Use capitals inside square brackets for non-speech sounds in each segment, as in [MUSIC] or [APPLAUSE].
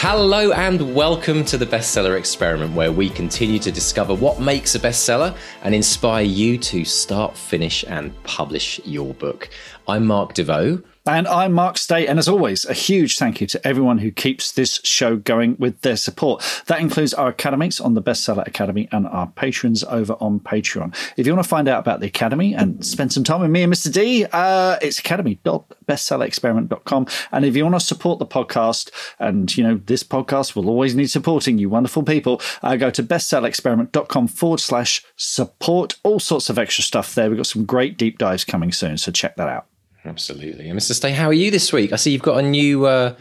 Hello and welcome to the Bestseller Experiment, where we continue to discover what makes a bestseller and inspire you to start, finish, and publish your book. I'm Mark Desvaux. And I'm Mark Stay, and as always, a huge thank you to everyone who keeps this show going with their support. That includes our academies on the Bestseller Academy and our patrons over on Patreon. If you want to find out about the Academy and spend some time with me and Mr. D, uh, it's academy.bestsellerexperiment.com. And if you want to support the podcast, and you know, this podcast will always need supporting, you wonderful people, uh, go to bestsellerexperiment.com forward slash support. All sorts of extra stuff there. We've got some great deep dives coming soon, so check that out. Absolutely. And Mr. Stay, how are you this week? I see you've got a new uh,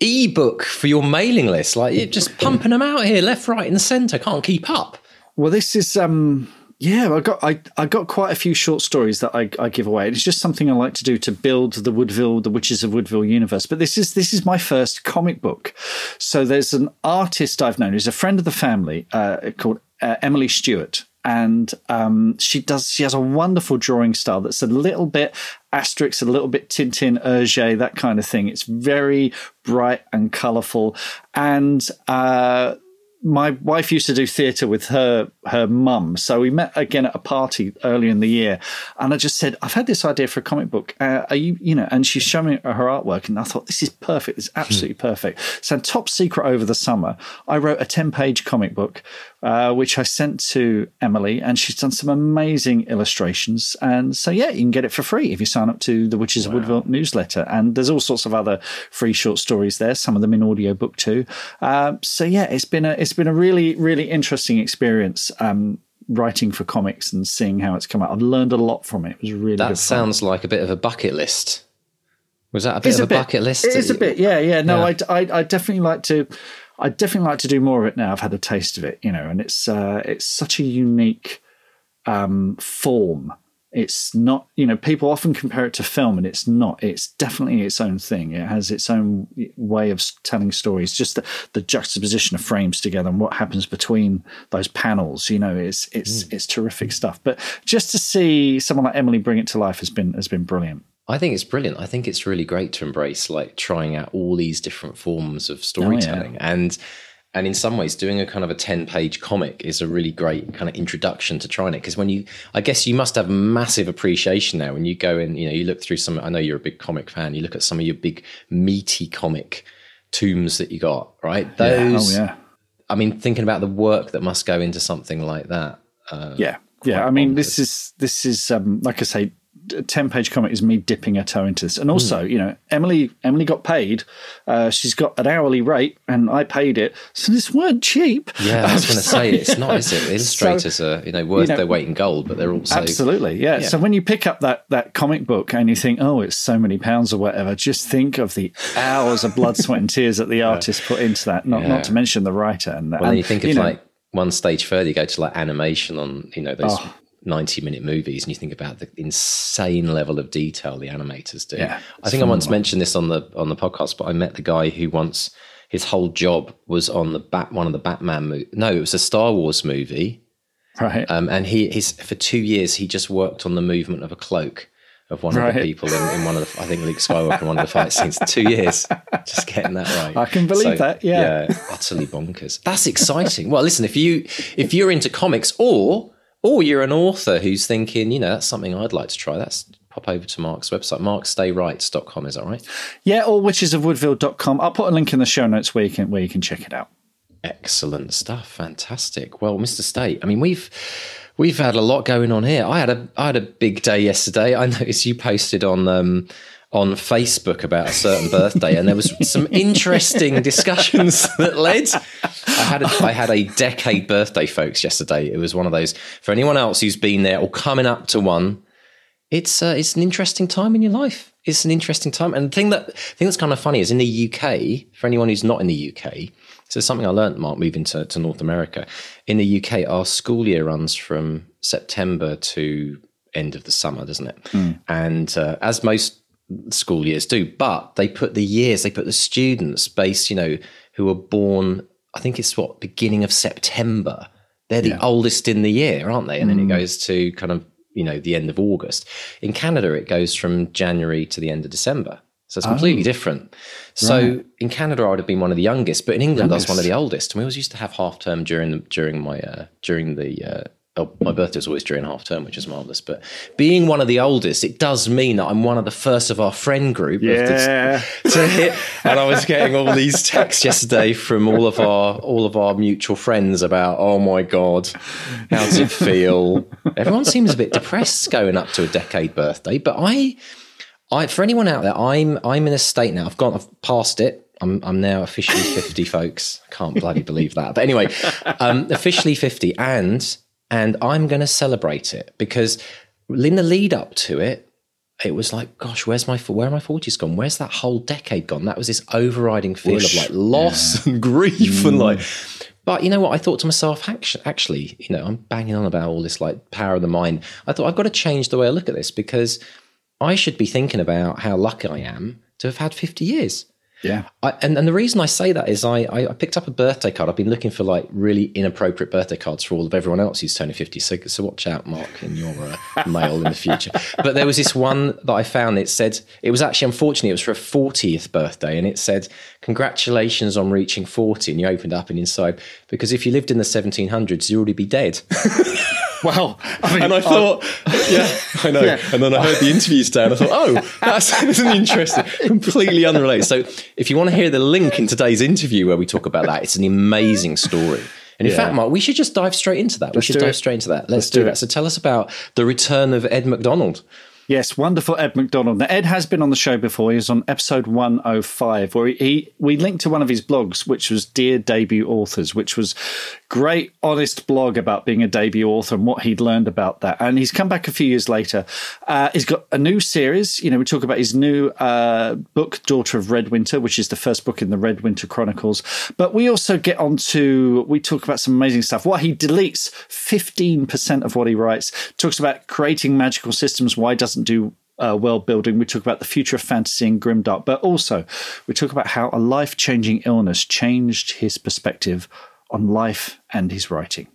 ebook for your mailing list. Like you're just [CLEARS THROAT] pumping them out here, left, right, and centre. Can't keep up. Well, this is um yeah, I got I, I got quite a few short stories that I, I give away. It's just something I like to do to build the Woodville, the Witches of Woodville universe. But this is this is my first comic book. So there's an artist I've known who's a friend of the family uh, called uh, Emily Stewart, and um, she does she has a wonderful drawing style that's a little bit Asterix, a little bit Tintin, Hergé, that kind of thing. It's very bright and colourful, and uh, my wife used to do theatre with her her mum, so we met again at a party earlier in the year, and I just said, "I've had this idea for a comic book. Uh, are you, you know?" And she's showing me her artwork, and I thought, "This is perfect. It's absolutely hmm. perfect." So, top secret over the summer, I wrote a ten page comic book, uh, which I sent to Emily, and she's done some amazing illustrations. And so, yeah, you can get it for free if you sign up to the Witches wow. of Woodville newsletter. And there's all sorts of other free short stories there. Some of them in audio book too. Uh, so, yeah, it's been a it's been a really really interesting experience um, writing for comics and seeing how it's come out. I've learned a lot from it. It was really that sounds like a bit of a bucket list. Was that a bit it's of a, a bit, bucket list? It is a bit, yeah, yeah. No, yeah. I, I, I definitely like to. I definitely like to do more of it now. I've had a taste of it, you know, and it's uh, it's such a unique um, form it's not you know people often compare it to film and it's not it's definitely its own thing it has its own way of telling stories just the, the juxtaposition of frames together and what happens between those panels you know it's it's mm. it's terrific stuff but just to see someone like emily bring it to life has been has been brilliant I think it's brilliant. I think it's really great to embrace like trying out all these different forms of storytelling. Oh, yeah. And and in some ways doing a kind of a 10 page comic is a really great kind of introduction to trying it because when you i guess you must have massive appreciation now when you go in you know you look through some i know you're a big comic fan you look at some of your big meaty comic tomes that you got right those yeah. Oh, yeah. i mean thinking about the work that must go into something like that uh, yeah yeah i mean this is this is um, like i say a 10 page comic is me dipping a toe into this and also mm. you know emily emily got paid uh, she's got an hourly rate and i paid it so this weren't cheap yeah i was going to say it's not is it [LAUGHS] illustrators so, are you know worth you know, their weight in gold but they're also absolutely yeah. yeah. so when you pick up that that comic book and you think oh it's so many pounds or whatever just think of the hours of blood sweat and tears that the [LAUGHS] artist put into that not yeah. not to mention the writer and well, and, you think of you know, like one stage further you go to like animation on you know those oh 90 minute movies and you think about the insane level of detail the animators do. Yeah, I think I once mentioned this on the on the podcast, but I met the guy who once his whole job was on the bat one of the Batman movie. No, it was a Star Wars movie. Right. Um, and he his for two years he just worked on the movement of a cloak of one right. of the people in, in, one of the I think Luke Skywalker in one of the fight scenes. Two years, [LAUGHS] just getting that right. I can believe so, that. Yeah. yeah, utterly bonkers. That's exciting. well, listen, if you if you're into comics or or you're an author who's thinking, you know, that's something I'd like to try. That's pop over to Mark's website, markstaywrites.com. Is that right? Yeah, or witchesofwoodville.com. I'll put a link in the show notes where you can, where you can check it out. Excellent stuff. Fantastic. Well, Mr. Stay, I mean, we've We've had a lot going on here. I had a I had a big day yesterday. I [LAUGHS] noticed you posted on um, on Facebook about a certain birthday, and there was some interesting discussions [LAUGHS] that led. I had a, I had a decade birthday, folks, yesterday. It was one of those for anyone else who's been there or coming up to one. It's uh, it's an interesting time in your life. It's an interesting time, and the thing that the thing that's kind of funny is in the UK. For anyone who's not in the UK, so something I learned, Mark, moving to, to North America. In the UK, our school year runs from September to end of the summer, doesn't it? Mm. And uh, as most school years do, but they put the years, they put the students based, you know, who are born, I think it's what, beginning of September. They're the yeah. oldest in the year, aren't they? And mm. then it hmm. goes to kind of, you know, the end of August. In Canada, it goes from January to the end of December. So it's completely oh. different. So right. in Canada, I would have been one of the youngest, but in England, youngest. I was one of the oldest. And we always used to have half term during the, during my uh, during the uh, oh, my birthday was always during half term, which is marvelous. But being one of the oldest, it does mean that I'm one of the first of our friend group. Yeah. To, [LAUGHS] to hit. And I was getting all these texts yesterday from all of our all of our mutual friends about, oh my god, how does it feel? Everyone seems a bit depressed going up to a decade birthday, but I I, for anyone out there, I'm I'm in a state now. I've gone, I've passed it. I'm I'm now officially fifty, folks. Can't bloody believe that. But anyway, um, officially fifty, and and I'm going to celebrate it because in the lead up to it, it was like, gosh, where's my where are my forties gone? Where's that whole decade gone? That was this overriding feel Whoosh. of like loss yeah. and grief mm. and like. But you know what? I thought to myself, actually, you know, I'm banging on about all this like power of the mind. I thought I've got to change the way I look at this because I should be thinking about how lucky I am to have had 50 years. Yeah. I, and, and the reason I say that is I, I picked up a birthday card. I've been looking for like really inappropriate birthday cards for all of everyone else who's turning 50. So, so watch out, Mark, in your uh, [LAUGHS] mail in the future. But there was this one that I found. It said, it was actually, unfortunately, it was for a 40th birthday. And it said, Congratulations on reaching 40. And you opened up and inside, because if you lived in the 1700s, you'd already be dead. [LAUGHS] Well, I mean, and I thought, yeah, I know. Yeah. And then I heard the interview today, and I thought, oh, [LAUGHS] that's, an interesting, completely unrelated. So, if you want to hear the link in today's interview where we talk about that, it's an amazing story. And in yeah. fact, Mark, we should just dive straight into that. Let's we should dive it. straight into that. Let's, Let's do, do that. So, tell us about the return of Ed McDonald. Yes, wonderful Ed McDonald. Now, Ed has been on the show before. He was on episode 105, where he, we linked to one of his blogs, which was Dear Debut Authors, which was great, honest blog about being a debut author and what he'd learned about that. And he's come back a few years later. Uh, he's got a new series. You know, we talk about his new uh, book, Daughter of Redwinter, which is the first book in the Redwinter Chronicles. But we also get on to, we talk about some amazing stuff. What he deletes 15% of what he writes, talks about creating magical systems. Why doesn't doesn't do uh, world building. We talk about the future of fantasy and grimdark, but also we talk about how a life changing illness changed his perspective on life and his writing.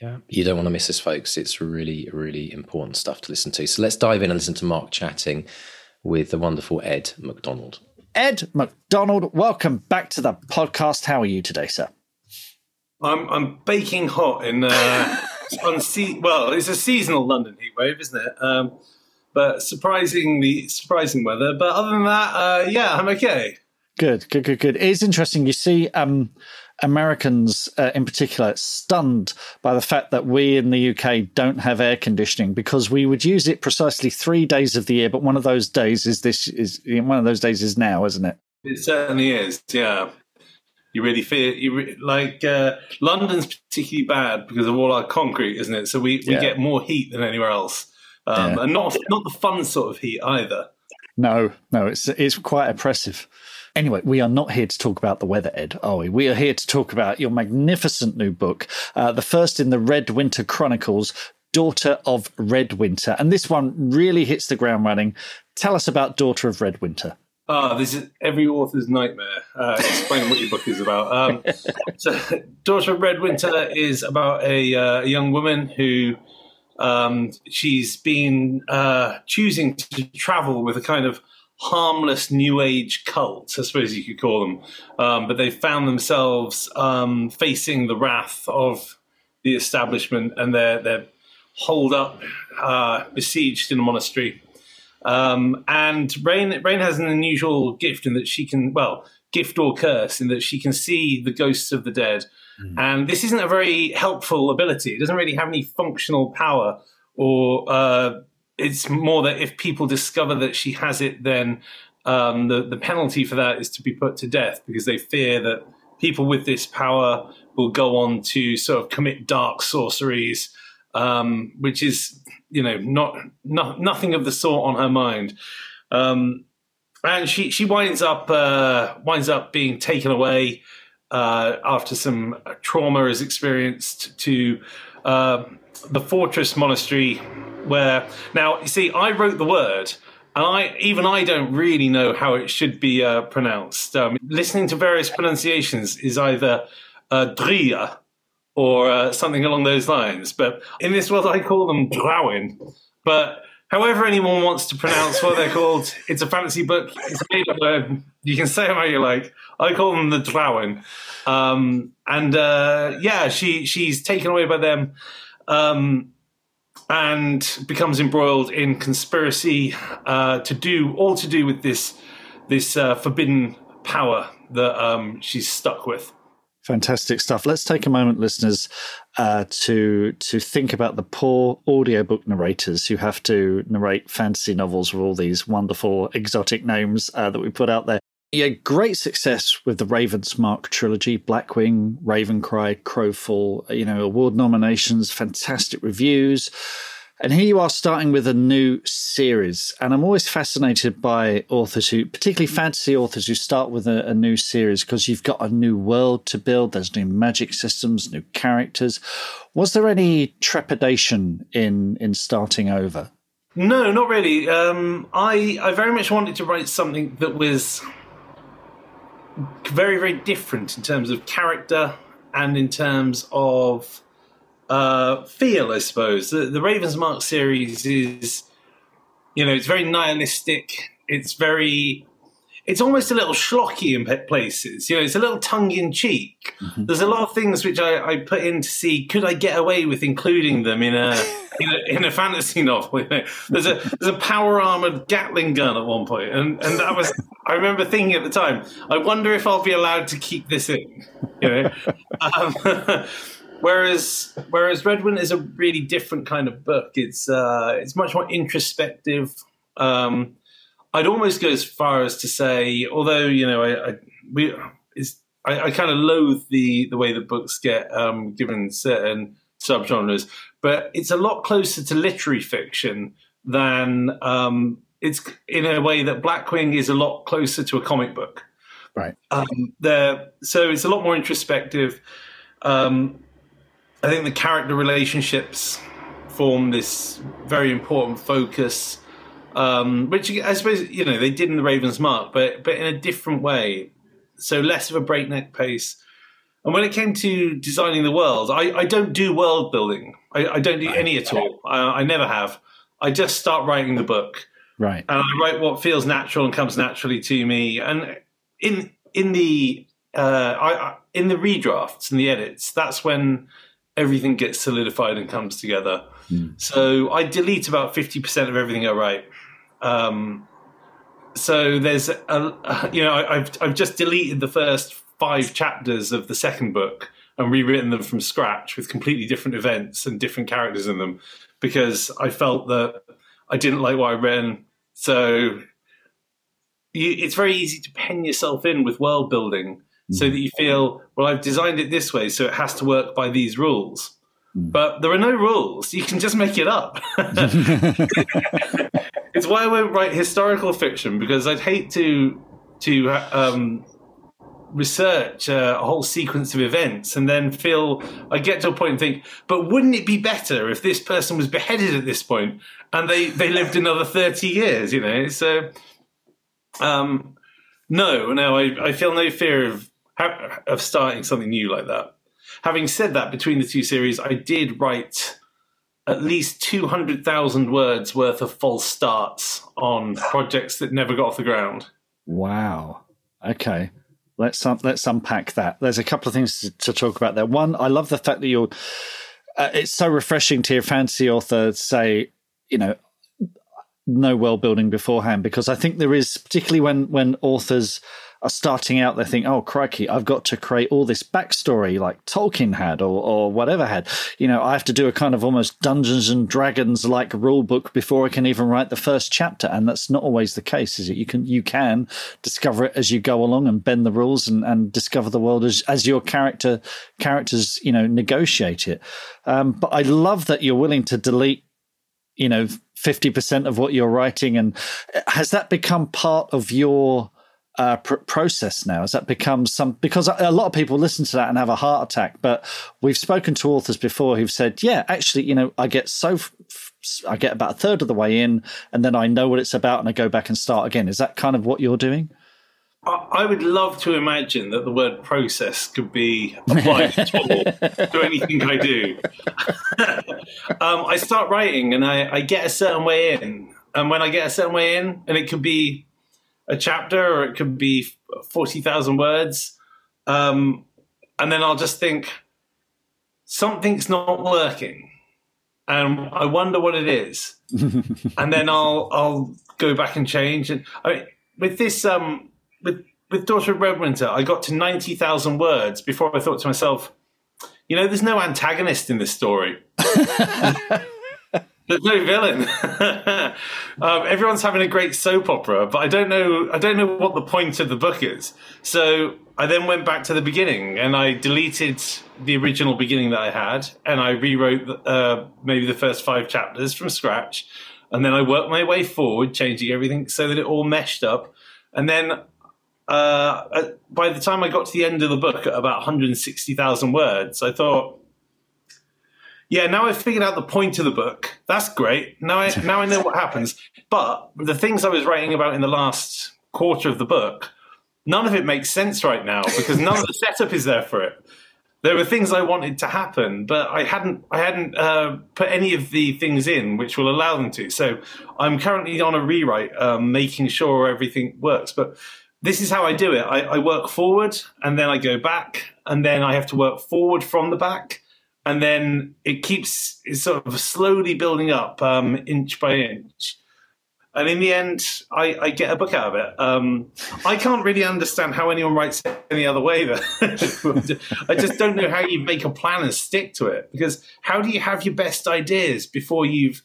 Yeah, you don't want to miss this, folks. It's really, really important stuff to listen to. So let's dive in and listen to Mark chatting with the wonderful Ed McDonald. Ed McDonald, welcome back to the podcast. How are you today, sir? I'm I'm baking hot in uh, [LAUGHS] on se- well, it's a seasonal London heat wave, isn't it? Um, but surprisingly surprising weather. But other than that, uh, yeah, I'm okay. Good, good, good, good. It's interesting. You see, um, Americans uh, in particular stunned by the fact that we in the UK don't have air conditioning because we would use it precisely three days of the year, but one of those days is this is one of those days is now, isn't it? It certainly is. Yeah, you really feel you re- like uh, London's particularly bad because of all our concrete, isn't it? So we, we yeah. get more heat than anywhere else um, yeah. and not not the fun sort of heat either. No, no, it's it's quite oppressive. Anyway, we are not here to talk about the weather, Ed, are we? We are here to talk about your magnificent new book, uh, the first in the Redwinter Chronicles, Daughter of Redwinter. And this one really hits the ground running. Tell us about Daughter of Redwinter. Ah, oh, this is every author's nightmare. Uh, explain what your book is about. Um, so, Daughter of Redwinter is about a, uh, young woman who um, she's been uh, choosing to travel with a kind of harmless new age cults, I suppose you could call them. Um, but they found themselves um, facing the wrath of the establishment and they're, they're holed up, uh, besieged in a monastery. Um, and Rain Rain has an unusual gift in that she can well gift or curse in that she can see the ghosts of the dead. Mm. And this isn't a very helpful ability. It doesn't really have any functional power, or uh, it's more that if people discover that she has it, then um, the the penalty for that is to be put to death because they fear that people with this power will go on to sort of commit dark sorceries, um, which is you know not, not nothing of the sort on her mind. Um, and she she winds up uh, winds up being taken away uh, after some trauma is experienced to uh, the fortress monastery. Where now you see, I wrote the word, and I even I don't really know how it should be uh, pronounced. Um, listening to various pronunciations is either uh, Dria or uh, something along those lines. But in this world, I call them Draoihn. But however anyone wants to pronounce what they're called, it's a fantasy book. It's made up word. You can say them how you like. I call them the Draoihn. Um, and uh, yeah, she she's taken away by them. Um, and becomes embroiled in conspiracy uh, to do all to do with this this uh, forbidden power that um, she's stuck with. Fantastic stuff. Let's take a moment, listeners, uh, to to think about the poor audiobook narrators who have to narrate fantasy novels with all these wonderful exotic names uh, that we put out there. Yeah, great success with the Raven's Mark trilogy, Blackwing, Ravencry, Crowfall, you know, award nominations, fantastic reviews. And here you are starting with a new series. And I'm always fascinated by authors who, particularly fantasy authors, who start with a, a new series because you've got a new world to build. There's new magic systems, new characters. Was there any trepidation in in starting over? No, not really. Um, I I very much wanted to write something that was very, very different in terms of character and in terms of uh, feel, I suppose. The, the Raven's Mark series is, you know, it's very nihilistic. It's very, it's almost a little schlocky in places. You know, it's a little tongue in cheek. Mm-hmm. There's a lot of things which I, I, put in to see could I get away with including them in a [LAUGHS] in a, in a fantasy novel. You know, there's a there's a power armored Gatling gun at one point, and and that was I remember thinking at the time, I wonder if I'll be allowed to keep this in. You know. [LAUGHS] um, [LAUGHS] whereas whereas Redwinter is a really different kind of book. It's uh, it's much more introspective. Um, I'd almost go as far as to say, although you know, I, I we is I, I kind of loathe the the way the books get um, given certain subgenres, but it's a lot closer to literary fiction than um, it's in a way that Blackwing is a lot closer to a comic book. Right. Um, there, so it's a lot more introspective. Um, I think the character relationships form this very important focus, um, which I suppose you know they did in the Raven's Mark, but but in a different way. So less of a breakneck pace. And when it came to designing the world, I, I don't do world building. I, I don't do any at all. I, I never have. I just start writing the book Right. And I write what feels natural and comes naturally to me. And in in the uh, I, in the redrafts and the edits, that's when everything gets solidified and comes together. Mm. So I delete about fifty percent of everything I write. Um, so there's a, you know I've I've just deleted the first five chapters of the second book and rewritten them from scratch with completely different events and different characters in them because I felt that I didn't like what I read so you, it's very easy to pen yourself in with world building so that you feel, well, I've designed it this way, so it has to work by these rules. Mm. But there are no rules. You can just make it up. [LAUGHS] it's why I won't write historical fiction because I'd hate to to um, research a whole sequence of events and then feel I get to a point and think, but wouldn't it be better if this person was beheaded at this point and they they lived another thirty years? You know, so um, no, no, I, I feel no fear of of starting something new like that. Having said that, between the two series, I did write at least 200,000 words worth of false starts on projects that never got off the ground. Wow. Okay. Let's let's unpack that. There's a couple of things to, to talk about there. One, I love the fact that you're. Uh, it's so refreshing to hear fantasy author say, you know, no world building beforehand because I think there is particularly when when authors are starting out, they think, oh, crikey, I've got to create all this backstory like Tolkien had or, or whatever had. You know, I have to do a kind of almost Dungeons and Dragons like rule book before I can even write the first chapter. And that's not always the case, is it? You can, you can discover it as you go along and bend the rules and, and discover the world as, as your character, characters, you know, negotiate it. Um, but I love that you're willing to delete you know 50% of what you're writing and has that become part of your uh, pr- process now? Has that become some? Because a lot of people listen to that and have a heart attack. But we've spoken to authors before who've said, "Yeah, actually, you know, I get so." F- I get about a third of the way in, and then I know what it's about, and I go back and start again. Is that kind of what you're doing? I would love to imagine that the word process could be applied to, to [LAUGHS] anything I do. [LAUGHS] um, I start writing and I, I, get a certain way in. And when I get a certain way in, and it could be a chapter or it could be 40,000 words. Um, and then I'll just think, something's not working. And I wonder what it is. [LAUGHS] and then I'll I'll go back and change. And I mean, with this um with with Daughter of Redwinter, I got to ninety thousand words before I thought to myself, you know, there's no antagonist in this story. [LAUGHS] There's no villain. [LAUGHS] um, everyone's having a great soap opera, but I don't know. I don't know what the point of the book is. So I then went back to the beginning and I deleted the original beginning that I had, and I rewrote uh, maybe the first five chapters from scratch, and then I worked my way forward, changing everything so that it all meshed up, and then. Uh, by the time I got to the end of the book at about 160,000 words, I thought, yeah, now I've figured out the point of the book. That's great. Now I now I know what happens. But the things I was writing about in the last quarter of the book, none of it makes sense right now because none of the setup is there for it. There were things I wanted to happen, but I hadn't I hadn't uh, put any of the things in which will allow them to. So I'm currently on a rewrite, um, making sure everything works. But this is how I do it. I, I work forward and then I go back, and then I have to work forward from the back and then it keeps it's sort of slowly building up um, inch by inch. And in the end, I, I, get a book out of it. Um, I can't really understand how anyone writes it any other way. Though. [LAUGHS] I just don't know how you make a plan and stick to it. Because how do you have your best ideas before you've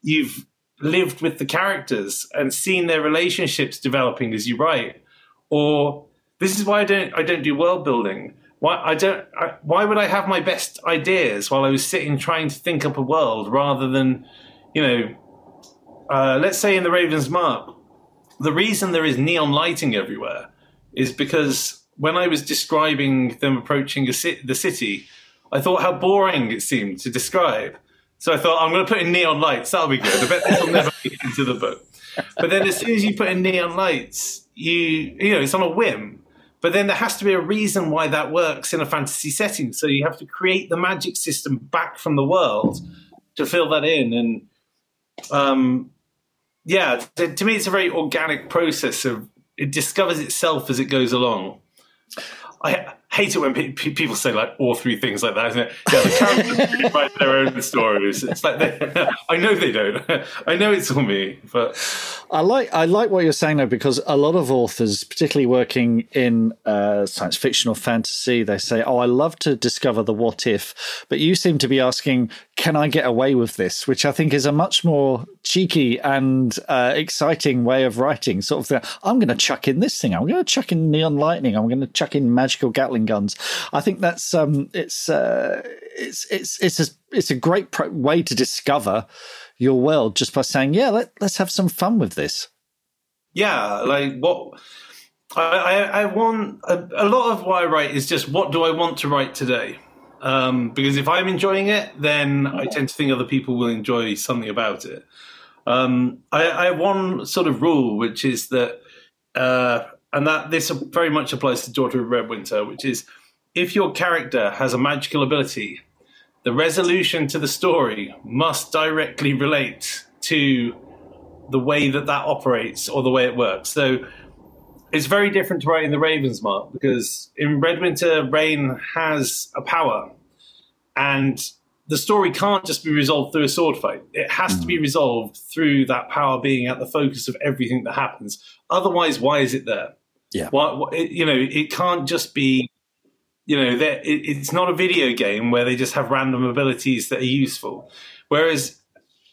you've lived with the characters and seen their relationships developing as you write? Or this is why I don't I don't do world building why I don't? I, why would I have my best ideas while I was sitting trying to think up a world rather than, you know, uh, let's say in the Raven's Mark, the reason there is neon lighting everywhere is because when I was describing them approaching the city, I thought how boring it seemed to describe. So I thought I'm going to put in neon lights. That'll be good. I bet this will never get into the book. But then as soon as you put in neon lights, you you know it's on a whim. But then there has to be a reason why that works in a fantasy setting. So you have to create the magic system back from the world to fill that in. And um, yeah, to, me, it's a very organic process of it discovers itself as it goes along. I hate it when pe- pe- people say like all three things like that, isn't it? Yeah, the characters [LAUGHS] write their own stories. It's like they, [LAUGHS] I know they don't. [LAUGHS] I know it's all me, but I like I like what you're saying though because a lot of authors, particularly working in uh, science fiction or fantasy, they say, "Oh, I love to discover the what if," but you seem to be asking, "Can I get away with this?" Which I think is a much more cheeky and uh, exciting way of writing. Sort of, thing. I'm going to chuck in this thing. I'm going to chuck in neon lightning. I'm going to chuck in magical Gatling guns. I think that's um, it's uh, it's it's it's a it's a great pro- way to discover your world just by saying, yeah, let, let's have some fun with this. Yeah, like what I, I, I want a, a, lot of what I write is just what do I want to write today? Um, because if I'm enjoying it, then I tend to think other people will enjoy something about it. Um, I, I, have one sort of rule, which is that, uh, and that this very much applies to Daughter of Redwinter, which is if your character has a magical ability the resolution to the story must directly relate to the way that that operates or the way it works. So it's very different to writing the Raven's Mark because in Redwinter, Rain has a power, and the story can't just be resolved through a sword fight. It has to hmm. be resolved through that power being at the focus of everything that happens. Otherwise, why is it there? Yeah. It, you know, it can't just be, you know, it, it's not a video game where they just have random abilities that are useful. Whereas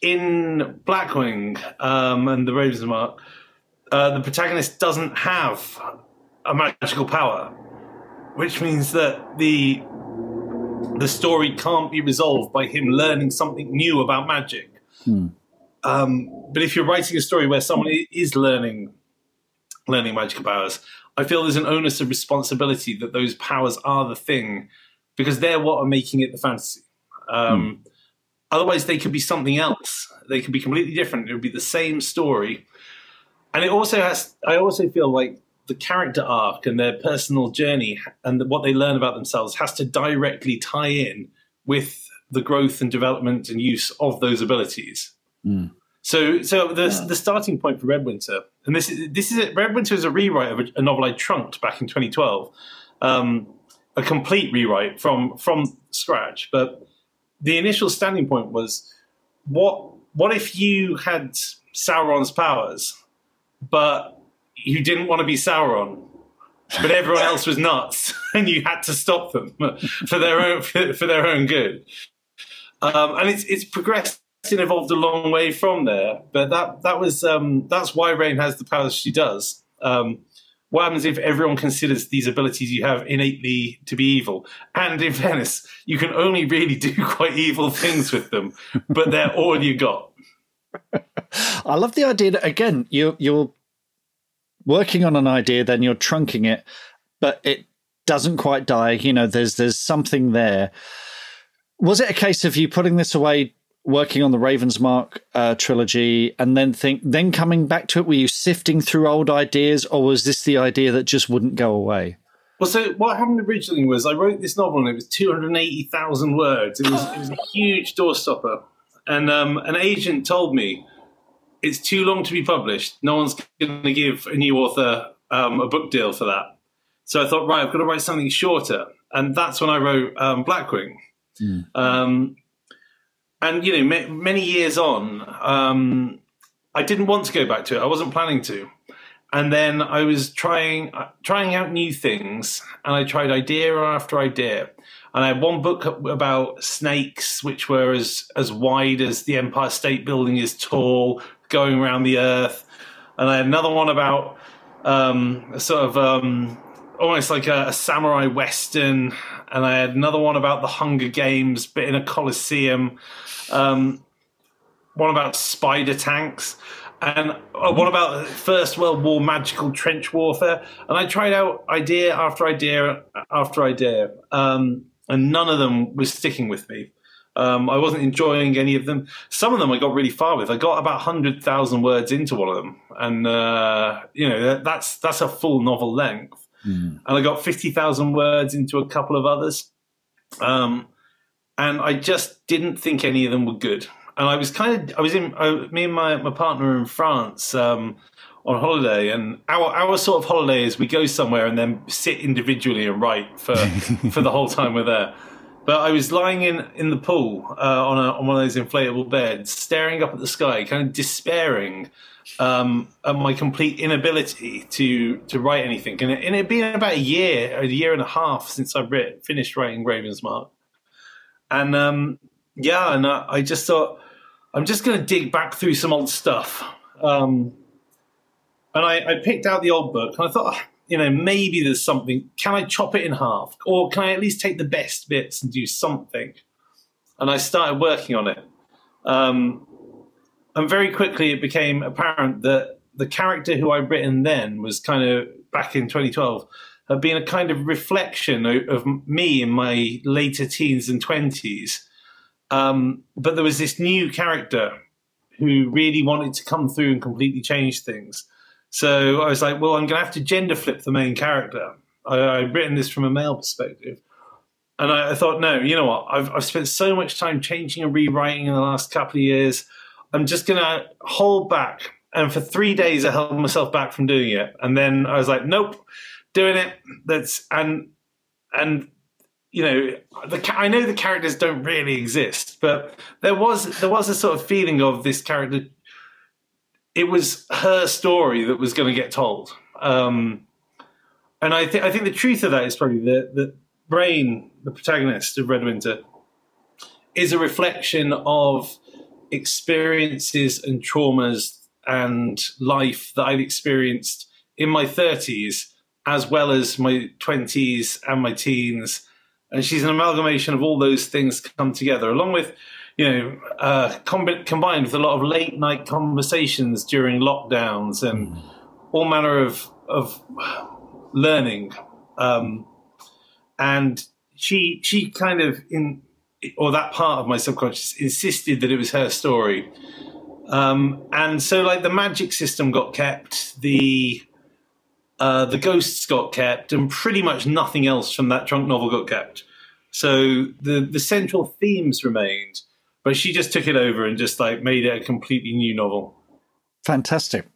in Blackwing um, and the Raven's Mark, uh, the protagonist doesn't have a magical power, which means that the the story can't be resolved by him learning something new about magic. Hmm. Um, but if you're writing a story where someone is learning learning magical powers, I feel there's an onus of responsibility that those powers are the thing because they're what are making it the fantasy. Um, hmm. Otherwise, they could be something else. They could be completely different. It would be the same story, and it also has. I also feel like the character arc and their personal journey and what they learn about themselves has to directly tie in with the growth and development and use of those abilities. Mm. So, so the yeah. the starting point for Redwinter, and this is this is it. Redwinter is a rewrite of a, a novel I trunked back in 2012, um, a complete rewrite from from scratch. But the initial standing point was what what if you had Sauron's powers, but you didn't want to be Sauron, but everyone [LAUGHS] else was nuts, [LAUGHS] and you had to stop them [LAUGHS] for their own for, for their own good. Um, and it's it's progressed evolved a long way from there. But that that was um, that's why Rain has the powers she does. Um, what happens if everyone considers these abilities you have innately to be evil? And in Venice, you can only really do [LAUGHS] quite evil things with them, but they're all you got. [LAUGHS] I love the idea that again you you're working on an idea, then you're trunking it, but it doesn't quite die. You know, there's there's something there. Was it a case of you putting this away, working on the Raven's Mark uh, trilogy, and then think then coming back to it? Were you sifting through old ideas, or was this the idea that just wouldn't go away? Well, so what happened originally was I wrote this novel and it was 280,000 words. It was, it was a [GASPS] huge doorstopper. And um, an agent told me it's too long to be published. No one's going to give a new author um, a book deal for that. So I thought, right, I've got to write something shorter, and that's when I wrote um, Blackwing. Mm. And you know, many years on, um, I didn't want to go back to it. I wasn't planning to. And then I was trying uh, trying out new things, and I tried idea after idea. And I had one book about snakes, which were as as wide as the Empire State Building is tall, going around the earth. And I had another one about um, sort of um, almost like a, a, samurai western. And I had another one about the Hunger Games, but in a coliseum. Um, one about spider tanks. And uh, one about First World War magical trench warfare. And I tried out idea after idea after idea. Um, and none of them was sticking with me. Um, I wasn't enjoying any of them. Some of them I got really far with. I got about hundred thousand words into one of them, and uh, you know that, that's that's a full novel length. Mm. And I got fifty thousand words into a couple of others, um, and I just didn't think any of them were good. And I was kind of I was in I, me and my my partner in France. Um, on holiday, and our our sort of holiday is we go somewhere and then sit individually and write for [LAUGHS] for the whole time we're there. But I was lying in, in the pool uh, on, a, on one of those inflatable beds, staring up at the sky, kind of despairing um, at my complete inability to to write anything. And it, and been about a year, a year and a half since I writ, finished writing Raven's Mark. And um, yeah, and I, I, just thought, I'm just going to dig back through some old stuff. Um, and I, I, picked out the old book, and I thought, you know, maybe there's something. Can I chop it in half? Or can I at least take the best bits and do something? And I started working on it. Um, and very quickly it became apparent that the character who I'd written then was kind of back in 2012 had been a kind of reflection of, of me in my later teens and 20s. Um, but there was this new character who really wanted to come through and completely change things. So I was like, well, I'm going to have to gender flip the main character. I, I've written this from a male perspective. And I, I, thought, no, you know what? I've, I've spent so much time changing and rewriting in the last couple of years. I'm just going to hold back. And for three days, I held myself back from doing it. And then I was like, nope, doing it. That's and and you know, the, I know the characters don't really exist, but there was there was a sort of feeling of this character. It was her story that was going to get told, um, and I think I think the truth of that is probably that the Rain, the protagonist of Redwinter, is a reflection of experiences and traumas and life that I've experienced in my thirties, as well as my twenties and my teens and she's an amalgamation of all those things come together, along with you know uh, com- combined with a lot of late night conversations during lockdowns and mm. all manner of of learning. Um, and she she kind of in or that part of my subconscious insisted that it was her story. Um, and so like the magic system got kept, the uh, the ghosts got kept, and pretty much nothing else from that trunk novel got kept. So the the central themes remained, but she just took it over and just like made it a completely new novel. Fantastic,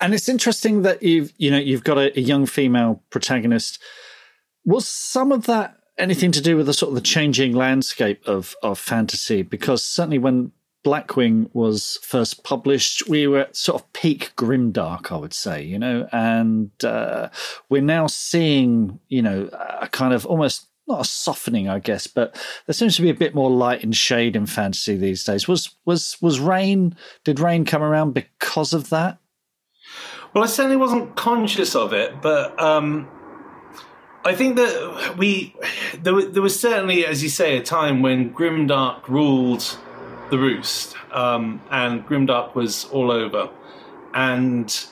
and it's interesting that you've you know you've got a, a young female protagonist. Was some of that anything to do with the sort of the changing landscape of of fantasy? Because certainly when Blackwing was first published, we were at sort of peak grimdark, I would say, you know, and uh, we're now seeing, you know, a kind of almost not a softening, I guess, but there seems to be a bit more light and shade in fantasy these days. Was was was Rain? Did Rain come around because of that? Well, I certainly wasn't conscious of it, but um, I think that we there, there was certainly, as you say, a time when grimdark ruled the roost, um, and Grimdark was all over. And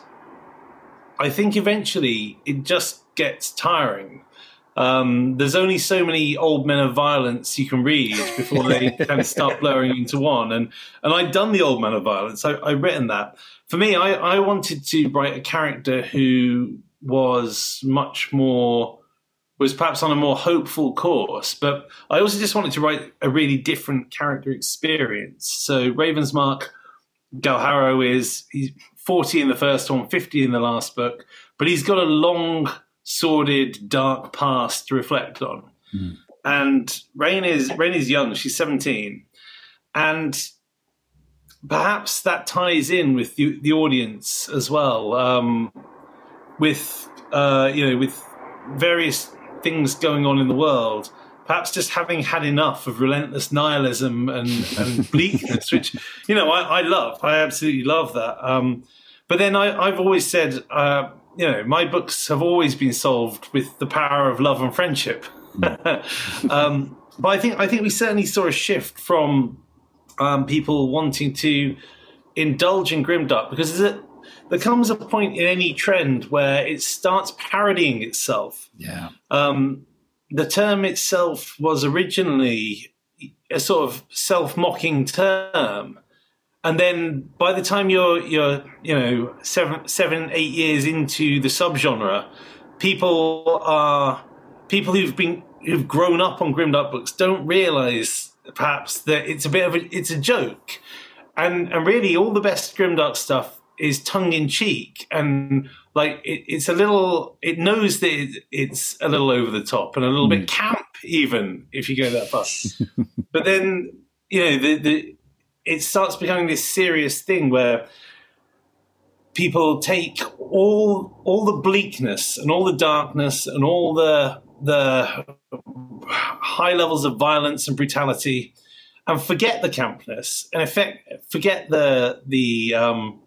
I think eventually it just gets tiring. Um, there's only so many old men of violence you can read [LAUGHS] before they kind of start blurring into one. And and I'd done the old men of violence. I, I'd written that. For me, I, I wanted to write a character who was much more was perhaps on a more hopeful course. But I also just wanted to write a really different character experience. So Raven's Mark Galharrow is he's 40 in the first one, 50 in the last book, but he's got a long, sordid, dark past to reflect on. Mm. And Rain is Rain is young; she's 17, and perhaps that ties in with the, the audience as well. Um, with uh, you know, with various things going on in the world, perhaps just having had enough of relentless nihilism and, and [LAUGHS] bleakness, which you know I, I, love. I absolutely love that. Um, but then I, have always said, uh, you know, my books have always been solved with the power of love and friendship. [LAUGHS] um, but I think I think we certainly saw a shift from um, people wanting to indulge in grimdark because there's a, there comes a point in any trend where it starts parodying itself. Yeah. Um, the term itself was originally a sort of self-mocking term, and then by the time you're you're you know seven seven eight years into the subgenre, people are people who've been who've grown up on grimdark books don't realize perhaps that it's a bit of a it's a joke, and and really all the best grimdark stuff is tongue in cheek and like it, it's a little it knows that it, it's a little over the top and a little mm. bit camp even if you go that far [LAUGHS] but then you know the, the it starts becoming this serious thing where people take all all the bleakness and all the darkness and all the the high levels of violence and brutality and forget the campness and effect forget the the um,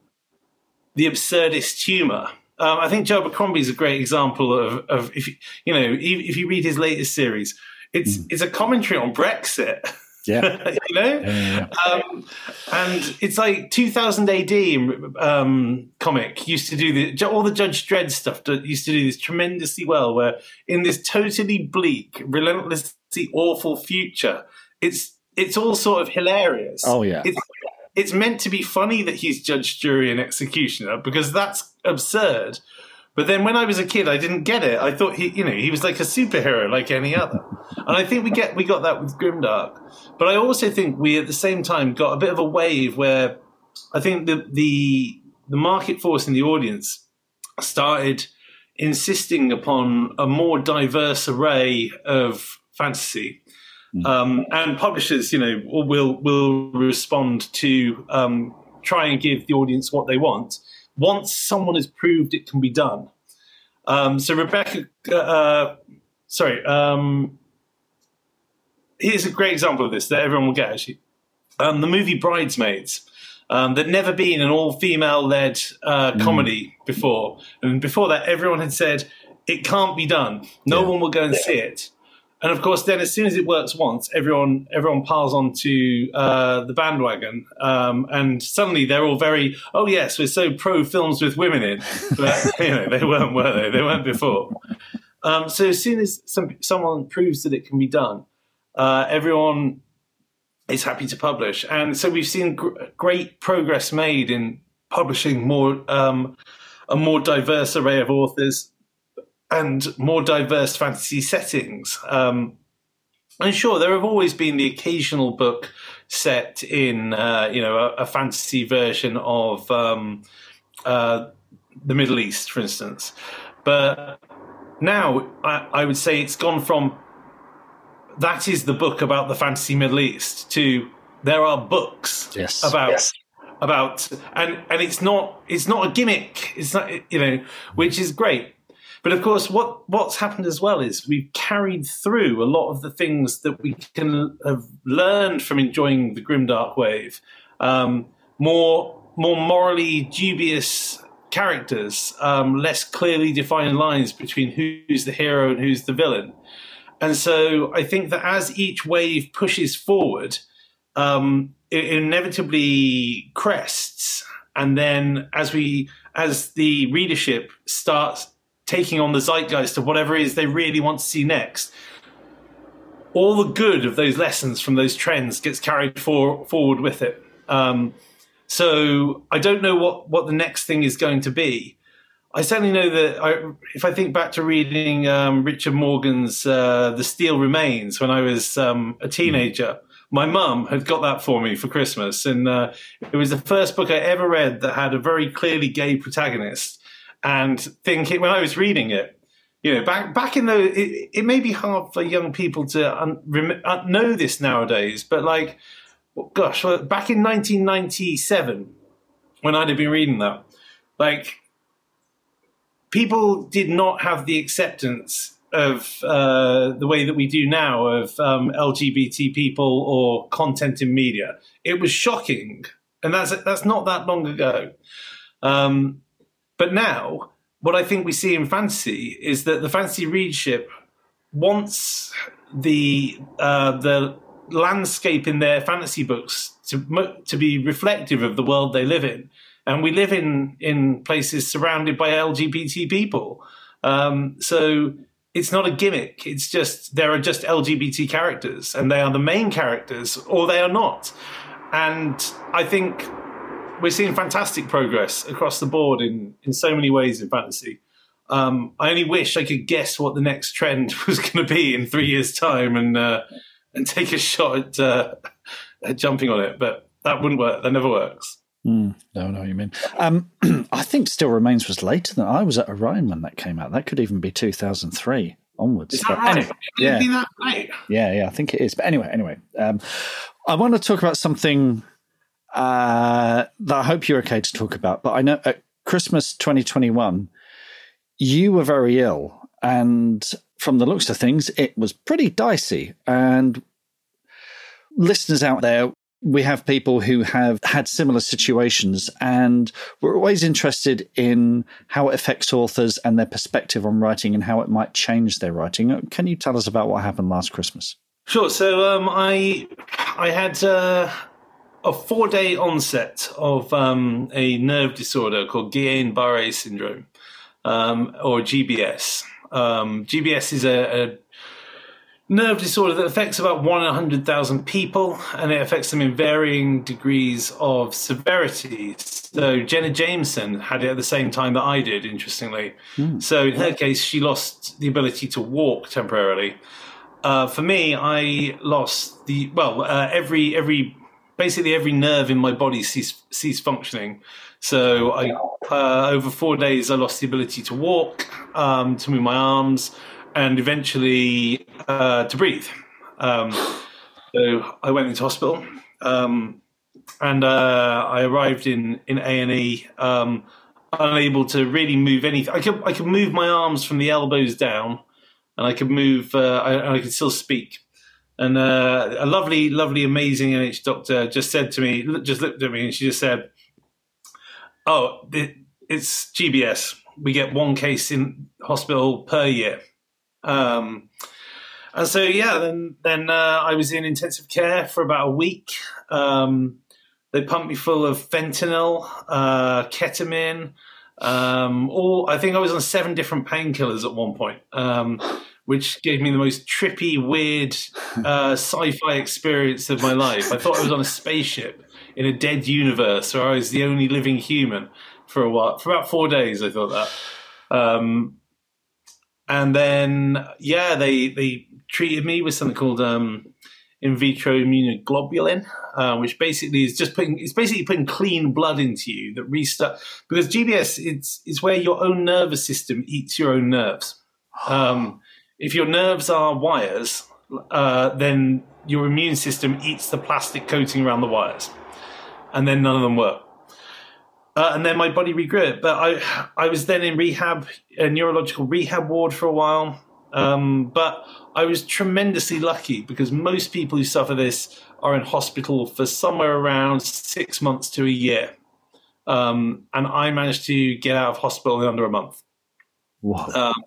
the absurdist humor. Um, I think Joe Abercrombie is a great example of, of if you, you know if, you read his latest series, it's mm. it's a commentary on Brexit. Yeah, [LAUGHS] you know, yeah, yeah. Um, and it's like 2000 AD um, comic used to do the all the Judge Dredd stuff. Used to do this tremendously well. Where in this totally bleak, relentlessly awful future, it's it's all sort of hilarious. Oh yeah, it's it's meant to be funny that he's judge, jury, and executioner because that's absurd. But then when I was a kid, I didn't get it. I thought he, you know, he was like a superhero like any other. And I think we get we got that with Grimdark. But I also think we at the same time got a bit of a wave where I think the the the market force in the audience started insisting upon a more diverse array of fantasy. Um, and publishers, you know, will will respond to um, try and give the audience what they want once someone has proved it can be done. Um, so Rebecca, uh, sorry, um, here's a great example of this that everyone will get. Actually, um, the movie Bridesmaids. Um, there'd never been an all-female led uh, comedy before, and before that, everyone had said it can't be done. No Yeah. one will go and see it. And of course, then as soon as it works once, everyone everyone piles onto uh, the bandwagon, um, and suddenly they're all very, oh yes, we're so pro films with women in, but [LAUGHS] you know they weren't, were they? They weren't before. Um, so as soon as some, someone proves that it can be done, uh, everyone is happy to publish, and so we've seen gr- great progress made in publishing more um, a more diverse array of authors and more diverse fantasy settings. Um, and sure, there have always been the occasional book set in, uh, you know, a, a fantasy version of um, uh, the Middle East, for instance. But now I, I would say it's gone from that is the book about the fantasy Middle East to there are books Yes. about about and and it's not it's not a gimmick it's not you know which is great but of course what what's happened as well is we've carried through a lot of the things that we can have learned from enjoying the grimdark wave um, more more morally dubious characters um, less clearly defined lines between who's the hero and who's the villain. And so I think that as each wave pushes forward, um, it inevitably crests, and then as we as the readership starts taking on the zeitgeist of whatever it is they really want to see next, all the good of those lessons from those trends gets carried for, forward with it. Um, so I don't know what what the next thing is going to be. I certainly know that I, if I think back to reading um, Richard Morgan's uh, The Steel Remains when I was um, a teenager, my mum had got that for me for Christmas. And uh, it was the first book I ever read that had a very clearly gay protagonist. And thinking, when I was reading it, you know, back back in the, it, it may be hard for young people to un, rem, uh, know this nowadays, but like, gosh, well, back in 1997, when I'd have been reading that, like, people did not have the acceptance of uh, the way that we do now of um, LGBT people or content in media. It was shocking, and that's that's not that long ago. Um, but now, what I think we see in fantasy is that the fantasy readership wants the uh, the landscape in their fantasy books to to be reflective of the world they live in, and we live in in places surrounded by LGBT people. Um, so it's not a gimmick. It's just there are just LGBT characters, and they are the main characters, or they are not. And I think we're seeing fantastic progress across the board in in so many ways in fantasy. Um, I only wish I could guess what the next trend [LAUGHS] was going to be in three years' time, and uh, and take a shot at, uh, at jumping on it, but that wouldn't work. That never works. Mm, no, I know what you mean. Um, [CLEARS THROAT] I think Steel Remains was later than I was at Orion when that came out. That could even be 2003 onwards. Is that right? anyway, yeah. that late? Yeah, yeah, I think it is. But anyway, anyway, um, I want to talk about something uh, that I hope you're okay to talk about. But I know at Christmas 2021, you were very ill, and from the looks of things, it was pretty dicey. And listeners out there, we have people who have had similar situations, and we're always interested in how it affects authors and their perspective on writing and how it might change their writing. Can you tell us about what happened last Christmas? Sure. So um, I I had uh, a four day onset of um, a nerve disorder called Guillain-Barré syndrome, um, or GBS. Um, GBS is a, a nerve disorder that affects about one in a hundred thousand people, and it affects them in varying degrees of severity. So Jenna Jameson had it at the same time that I did. Interestingly, so in her case, she lost the ability to walk temporarily. Uh, for me, I lost the well uh, every every basically every nerve in my body ceased ceased functioning. So I uh, over four days I lost the ability to walk, um, to move my arms, and eventually uh, to breathe. Um, so I went into hospital, um, and uh, I arrived in in A and E, um, unable to really move anything. I could I could move my arms from the elbows down, and I could move. Uh, I, I could still speak. And uh, a lovely, lovely, amazing NH doctor just said to me, just looked at me, and she just said, "Oh, it's GBS. We get one case in hospital per year." Um, and so yeah, then then uh, I was in intensive care for about a week. Um, they pumped me full of fentanyl, uh, ketamine. Um, all I think I was on seven different painkillers at one point, um, which gave me the most trippy, weird [LAUGHS] uh, sci-fi experience of my life. I thought I was on a spaceship in a dead universe where I was the only living human for a while. For about four days, I thought that. Um, and then yeah, they they treated me with something called um, in vitro immunoglobulin, uh, which basically is just putting it's basically putting clean blood into you that restart because GBS it's it's where your own nervous system eats your own nerves. [GASPS] Um, if your nerves are wires, uh, then your immune system eats the plastic coating around the wires, and then none of them work. Uh, and then my body regrew it. But I, I was then in rehab, a neurological rehab ward for a while. Um, but I was tremendously lucky because most people who suffer this are in hospital for somewhere around six months to a year. Um, and I managed to get out of hospital in under a month. Wow. Um,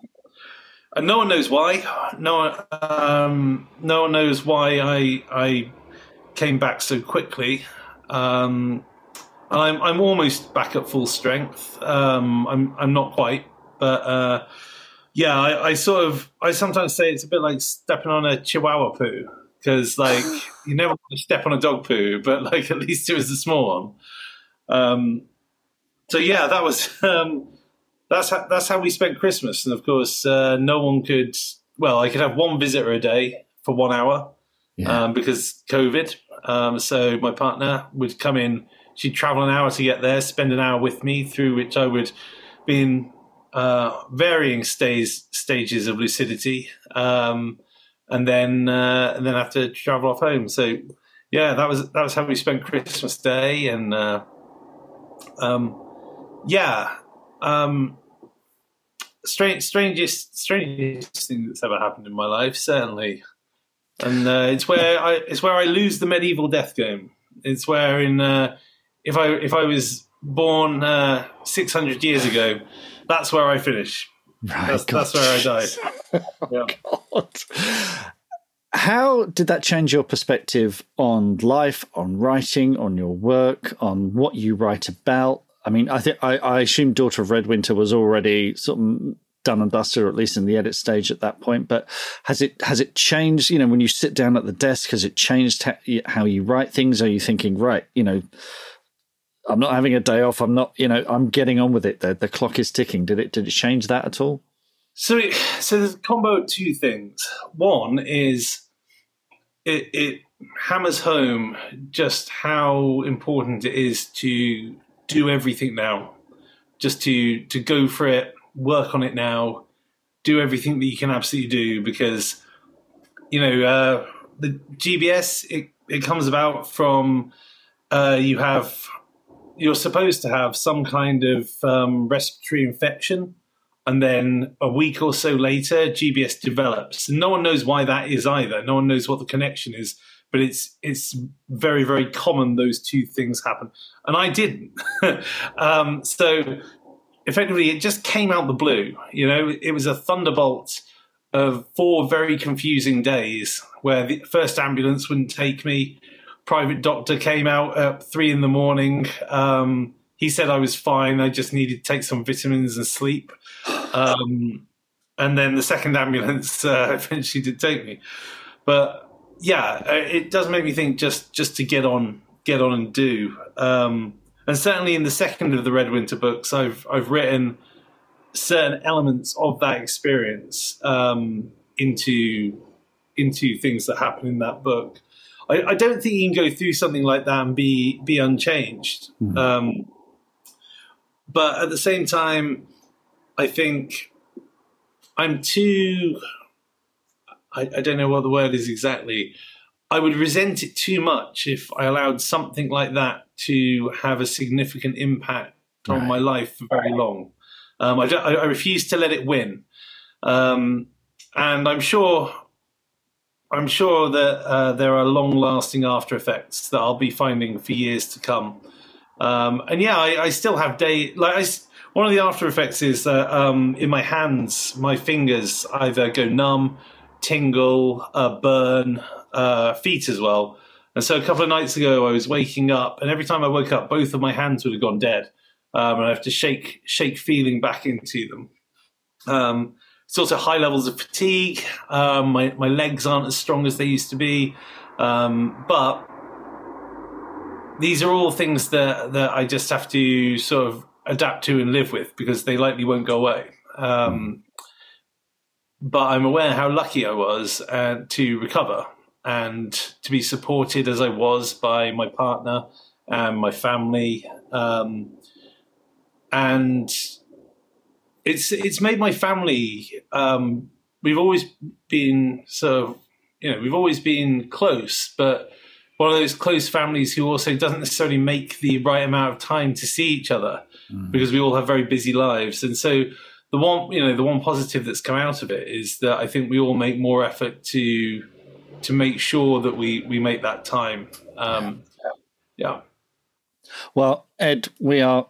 and no one knows why. No one, um, no one knows why I I came back so quickly. Um, I'm I'm almost back at full strength. Um, I'm I'm not quite, but uh, yeah, I, I, sort of I sometimes say it's a bit like stepping on a chihuahua poo because like you never want to step on a dog poo, but like at least it was a small one. Um, so yeah, that was [LAUGHS] um, that's how, that's how we spent Christmas, and of course, uh, no one could. Well, I could have one visitor a day for one hour yeah. um, because COVID. Um, so my partner would come in. She'd travel an hour to get there, spend an hour with me, through which I would be in uh, varying stages stages of lucidity, um, and then uh, and then have to travel off home. So yeah, that was that was how we spent Christmas Day, and uh, um, yeah, um, strange, strangest strangest thing that's ever happened in my life, certainly. And uh, it's where I it's where I lose the medieval death game. It's where in uh, if I if I was born uh, six hundred years ago that's where I finish. Right, that's, that's where I die. [LAUGHS] yeah. [LAUGHS] God. How did that change your perspective on life, on writing, on your work, on what you write about? I mean, I think I, assume Daughter of Redwinter was already sort of done and dusted, or at least in the edit stage at that point. But has it has it changed? You know, when you sit down at the desk, has it changed how you write things? Are you thinking, right, you know, I'm not having a day off. I'm not, you know, I'm getting on with it. The, the clock is ticking. Did it did it change that at all? So, so there's a combo of two things. One is it, it hammers home just how important it is to do everything now, just to to go for it, work on it now, do everything that you can absolutely do because you know uh, the GBS it it comes about from uh, you have you're supposed to have some kind of um, respiratory infection, and then a week or so later, GBS develops. No one knows why that is either. No one knows what the connection is, but it's it's very very common those two things happen. And I didn't. [LAUGHS] um, so effectively, it just came out the blue. You know, it was a thunderbolt of four very confusing days where the first ambulance wouldn't take me private doctor came out at three in the morning. Um, he said I was fine. I just needed to take some vitamins and sleep. Um, and then the second ambulance [LAUGHS] uh, eventually did take me. But yeah, uh, it does make me think just just to get on, get on and do. Um, and certainly in the second of the Redwinter books, I've I've written certain elements of that experience um, into into things that happen in that book. I, I, don't think you can go through something like that and be be unchanged. Mm-hmm. Um, but at the same time, I think I'm too. I, I don't know what the word is exactly. I would resent it too much if I allowed something like that to have a significant impact right. on my life for very long. Um, I, I, refuse to let it win, um, and I'm sure. I'm sure that uh, there are long-lasting after effects that I'll be finding for years to come. Um, and yeah, I, I, still have day like I, one of the after effects is that um, in my hands, my fingers either go numb, tingle, uh, burn, uh, feet as well. And so a couple of nights ago, I was waking up, and every time I woke up, both of my hands would have gone dead, um, and I have to shake shake feeling back into them. Um, it's also high levels of fatigue. Um, my my legs aren't as strong as they used to be, um, but these are all things that that I just have to sort of adapt to and live with because they likely won't go away. But I'm aware how lucky I was uh, to recover and to be supported as I was by my partner and my family. Um, and it's it's made my family. Um, we've always been sort of, you know, we've always been close, but one of those close families who also doesn't necessarily make the right amount of time to see each other mm. because we all have very busy lives. And so the one, you know, the one positive that's come out of it is that I think we all make more effort to to make sure that we we make that time. Um, yeah. yeah. Well, Ed, we are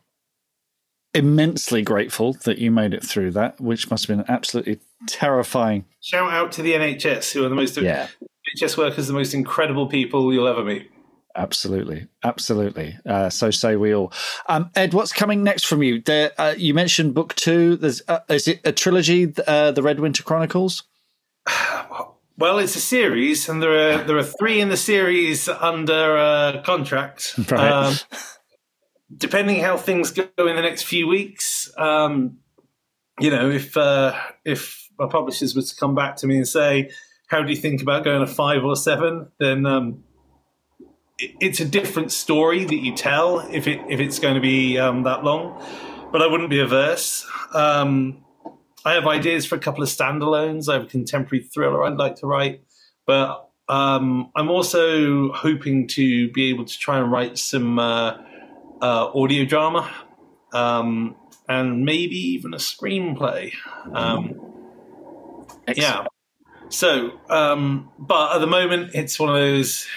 immensely grateful that you made it through that, which must have been absolutely terrifying. Shout out to the NHS, who are the most yeah. NHS workers, the most incredible people you'll ever meet. Absolutely, absolutely. Uh, so say we all. Um, Ed, what's coming next from you? There, uh, you mentioned book two. There's uh, is it a trilogy? Uh, the Redwinter Chronicles. [SIGHS] Well, it's a series, and there are there are three in the series under uh, contract. [LAUGHS] Right. Um, depending how things go in the next few weeks, um, you know, if uh, if my publishers were to come back to me and say, "How do you think about going to five or seven? Then um, it's a different story that you tell if it if it's going to be um, that long. But I wouldn't be averse. Um, I have ideas for a couple of standalones. I have a contemporary thriller I'd like to write, but um, I'm also hoping to be able to try and write some uh, uh, audio drama um, and maybe even a screenplay. Um, yeah. So, um, but at the moment, it's one of those.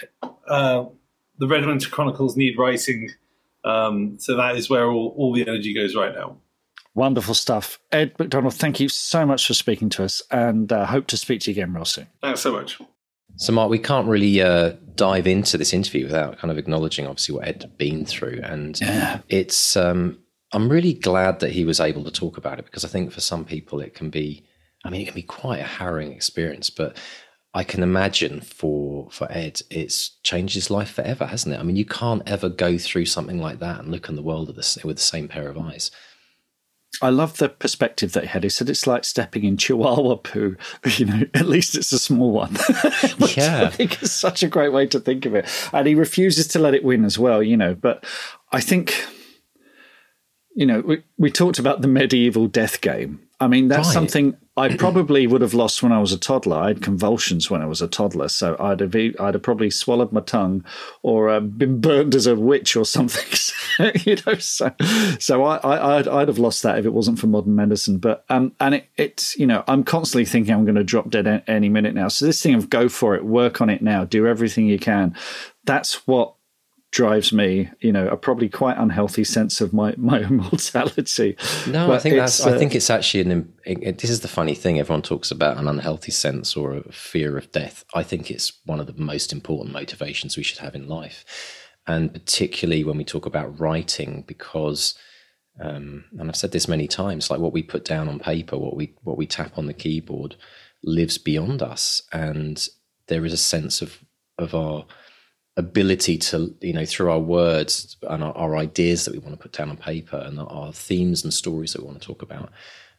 Uh, the Redwinter Chronicles need writing, um, so that is where all, all the energy goes right now. Wonderful stuff. Ed McDonald, thank you so much for speaking to us and uh, hope to speak to you again real soon. Thanks so much. So, Mark, we can't really uh, dive into this interview without kind of acknowledging, obviously, what Ed had been through. And yeah. it's, um, I'm really glad that he was able to talk about it because I think for some people it can be, I mean, it can be quite a harrowing experience. But I can imagine for for Ed, it's changed his life forever, hasn't it? I mean, you can't ever go through something like that and look on the world with the same pair of eyes. I love the perspective that he had. He said it's like stepping in Chihuahua poo. [LAUGHS] You know, at least it's a small one. [LAUGHS] yeah, I think it's such a great way to think of it. And he refuses to let it win as well. You know, but I think, you know, we we talked about the medieval death game. I mean, that's right. something I probably would have lost when I was a toddler. I had convulsions when I was a toddler, so I'd have I'd have probably swallowed my tongue or uh, been burned as a witch or [LAUGHS] something. you know, so so I, I would I'd have lost that if it wasn't for modern medicine. But um, and it, it's you know I'm constantly thinking I'm going to drop dead any minute now. So this thing of go for it, work on it now, do everything you can. That's what drives me, you know, a probably quite unhealthy sense of my [LAUGHS] my mortality. No, but I think that's. Uh, I think it's actually an. It, this is the funny thing. Everyone talks about an unhealthy sense or a fear of death. I think it's one of the most important motivations we should have in life, and particularly when we talk about writing, because. Um, and I've said this many times, like what we put down on paper, what we what we tap on the keyboard, lives beyond us, and there is a sense of of our ability to you know through our words and our, our, ideas that we want to put down on paper and our themes and stories that we want to talk about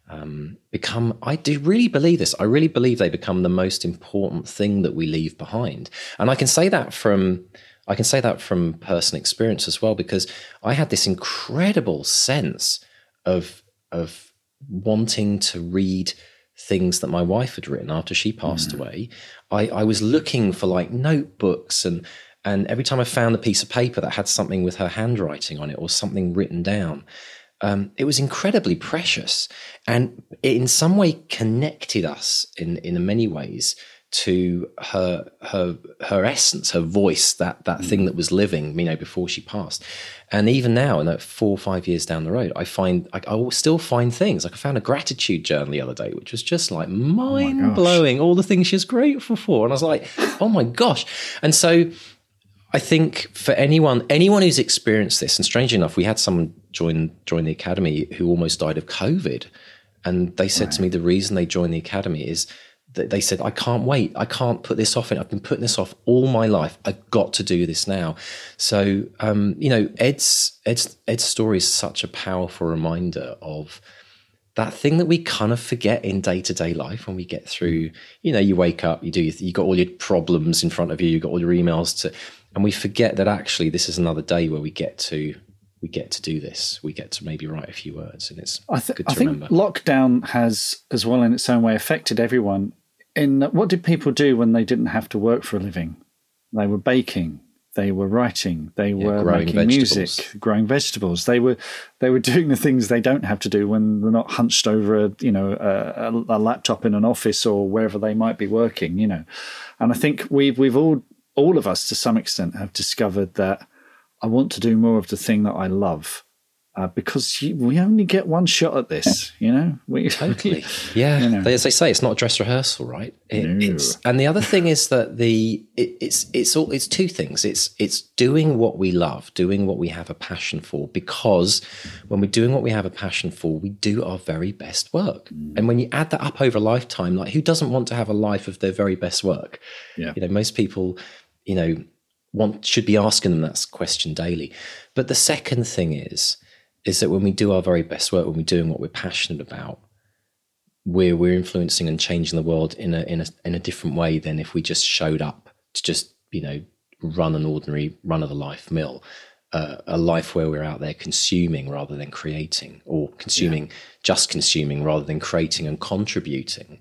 um, become i do really believe this i really believe they become the most important thing that we leave behind and i can say that from i can say that from personal experience as well because i had this incredible sense of of wanting to read things that my wife had written after she passed mm. away. I, I was looking for like notebooks and and every time I found a piece of paper that had something with her handwriting on it or something written down, um, it was incredibly precious, and it in some way connected us in in many ways to her her her essence, her voice, that that mm. thing that was living, you know, before she passed. And even now, that four or five years down the road, I find I, I will still find things. Like I found a gratitude journal the other day, which was just like mind oh blowing. All the things she's grateful for, and I was like, oh my gosh. And so I think for anyone anyone who's experienced this, and strangely enough, we had someone join join the academy who almost died of COVID, and they said right. to me the reason they joined the academy is that they said, I can't wait. I can't put this off. I've been putting this off all my life. I've got to do this now. So, um, you know, Ed's, Ed's, Ed's story is such a powerful reminder of that thing that we kind of forget in day to day life when we get through, you know, you wake up, you do, you got all your problems in front of you, you got all your emails to, and we forget that actually this is another day where we get to we get to do this. We get to maybe write a few words, and it's I th- good to I think remember. Lockdown has, as well in its own way, affected everyone in what did people do when they didn't have to work for a living? They were baking, they were writing, they yeah, were making vegetables. music, growing vegetables. They were they were doing the things they don't have to do when they're not hunched over a you know a, a laptop in an office or wherever they might be working. You know, and I think we've we've all all of us to some extent have discovered that I want to do more of the thing that I love uh, because you, we only get one shot at this, you know. We, [LAUGHS] totally, yeah. You know. As they say, it's not a dress rehearsal, right? It, no. It's and the other thing is that the it, it's it's all it's two things. It's it's doing what we love, doing what we have a passion for. Because when we're doing what we have a passion for, we do our very best work. Mm. And when you add that up over a lifetime, like who doesn't want to have a life of their very best work? Yeah. You know, most people, you know, want should be asking them that question daily. But the second thing is is that when we do our very best work, when we're doing what we're passionate about, we're we're influencing and changing the world in a in a in a different way than if we just showed up to just you know run an ordinary run of the life mill, uh, a life where we're out there consuming rather than creating, or consuming yeah. just consuming rather than creating and contributing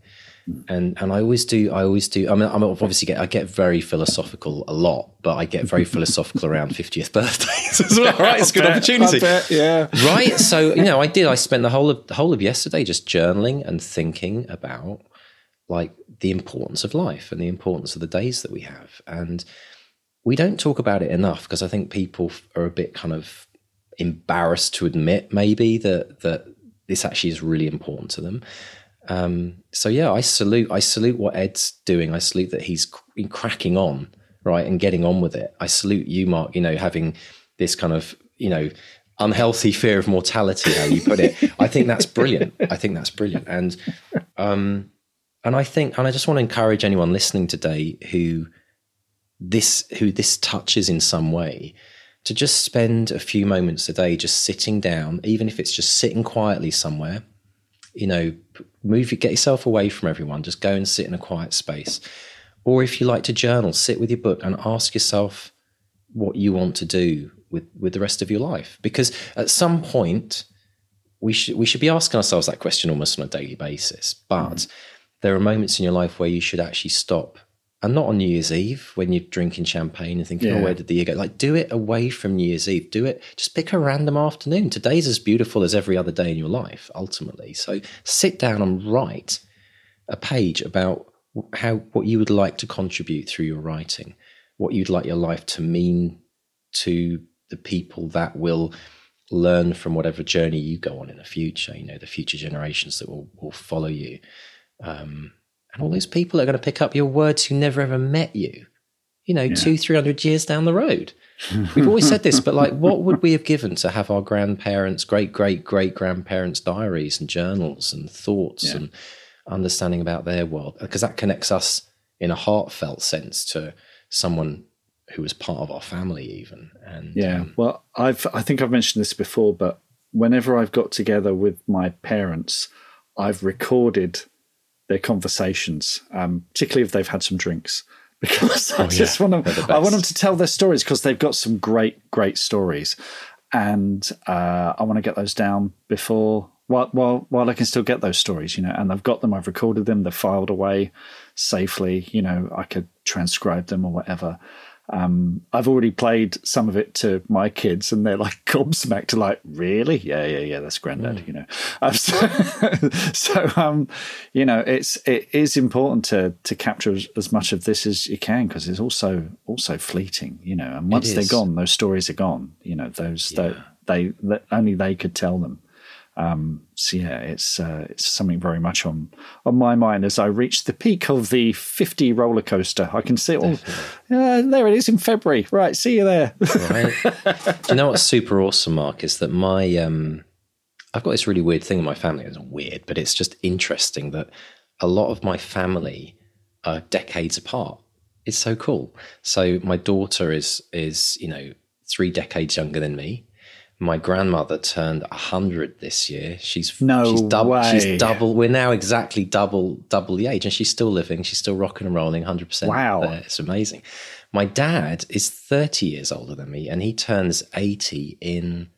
and and I always do. I always do. I mean, I'm obviously get I get very philosophical a lot, but I get very philosophical around 50th birthdays [LAUGHS] as well. Right, it's a good bet, opportunity. Bet, yeah. Right. So [LAUGHS] you know, I did. I spent the whole of the whole of yesterday just journaling and thinking about like the importance of life and the importance of the days that we have, and we don't talk about it enough because I think people are a bit kind of embarrassed to admit maybe that that this actually is really important to them. Um, so yeah, I salute I salute what Ed's doing. I salute that he's cracking on right and getting on with it. I salute you, Mark. You know, having this kind of you know unhealthy fear of mortality, how you put it. I think that's brilliant. I think that's brilliant, and um, and I think and I just want to encourage anyone listening today who this who this touches in some way to just spend a few moments a day just sitting down, even if it's just sitting quietly somewhere you know, move, get yourself away from everyone. Just go and sit in a quiet space. Or if you like to journal, sit with your book and ask yourself what you want to do with, with the rest of your life. Because at some point, we should we should be asking ourselves that question almost on a daily basis. But mm. there are moments in your life where you should actually stop and not on New Year's Eve when you're drinking champagne and thinking, oh, yeah. "Oh, where did the year go?" Like, do it away from New Year's Eve. Do it. Just pick a random afternoon. Today's as beautiful as every other day in your life, ultimately. So sit down and write a page about how what you would like to contribute through your writing, what you'd like your life to mean to the people that will learn from whatever journey you go on in the future. You know, the future generations that will will follow you. Um, and all those people are going to pick up your words who never ever met you, you know, yeah. two, three hundred years down the road. We've always said this, but like, what would we have given to have our grandparents, great, great, great grandparents' diaries and journals and thoughts yeah. and understanding about their world? Because that connects us in a heartfelt sense to someone who was part of our family, even. And yeah, um, well, I've I think I've mentioned this before, but whenever I've got together with my parents, I've recorded their conversations, um, particularly if they've had some drinks, [LAUGHS] because oh, I just yeah. want them. I want them to tell their stories because they've got some great, great stories, and uh, I want to get those down before while while while I can still get those stories, you know, and I've got them, I've recorded them, they're filed away safely. You know, I could transcribe them or whatever. Um, I've already played some of it to my kids, and they're like [LAUGHS] gobsmacked, like, "Really? Yeah, yeah, yeah. That's granddad." Mm. You know, um, [LAUGHS] so, so um, you know, it's it is important to to capture as, as much of this as you can because it's also also fleeting. You know, and once they're gone, those stories are gone. You know, those yeah. they, they only they could tell them. Um, so yeah, it's uh, it's something very much on on my mind as I reach the peak of the 50 roller coaster. I can see it all. Uh, there it is in February. Right, see you there. right. [LAUGHS] Do you know what's super awesome, Mark? Is that my um, I've got this really weird thing in my family. It's weird, but it's just interesting that a lot of my family are decades apart. It's so cool. So my daughter is is you know three decades younger than me my grandmother turned 100 this year she's no she's double way. she's double we're now exactly double double the age and she's still living she's still rocking and rolling 100% wow there. it's amazing my dad is 30 years older than me and he turns 80 in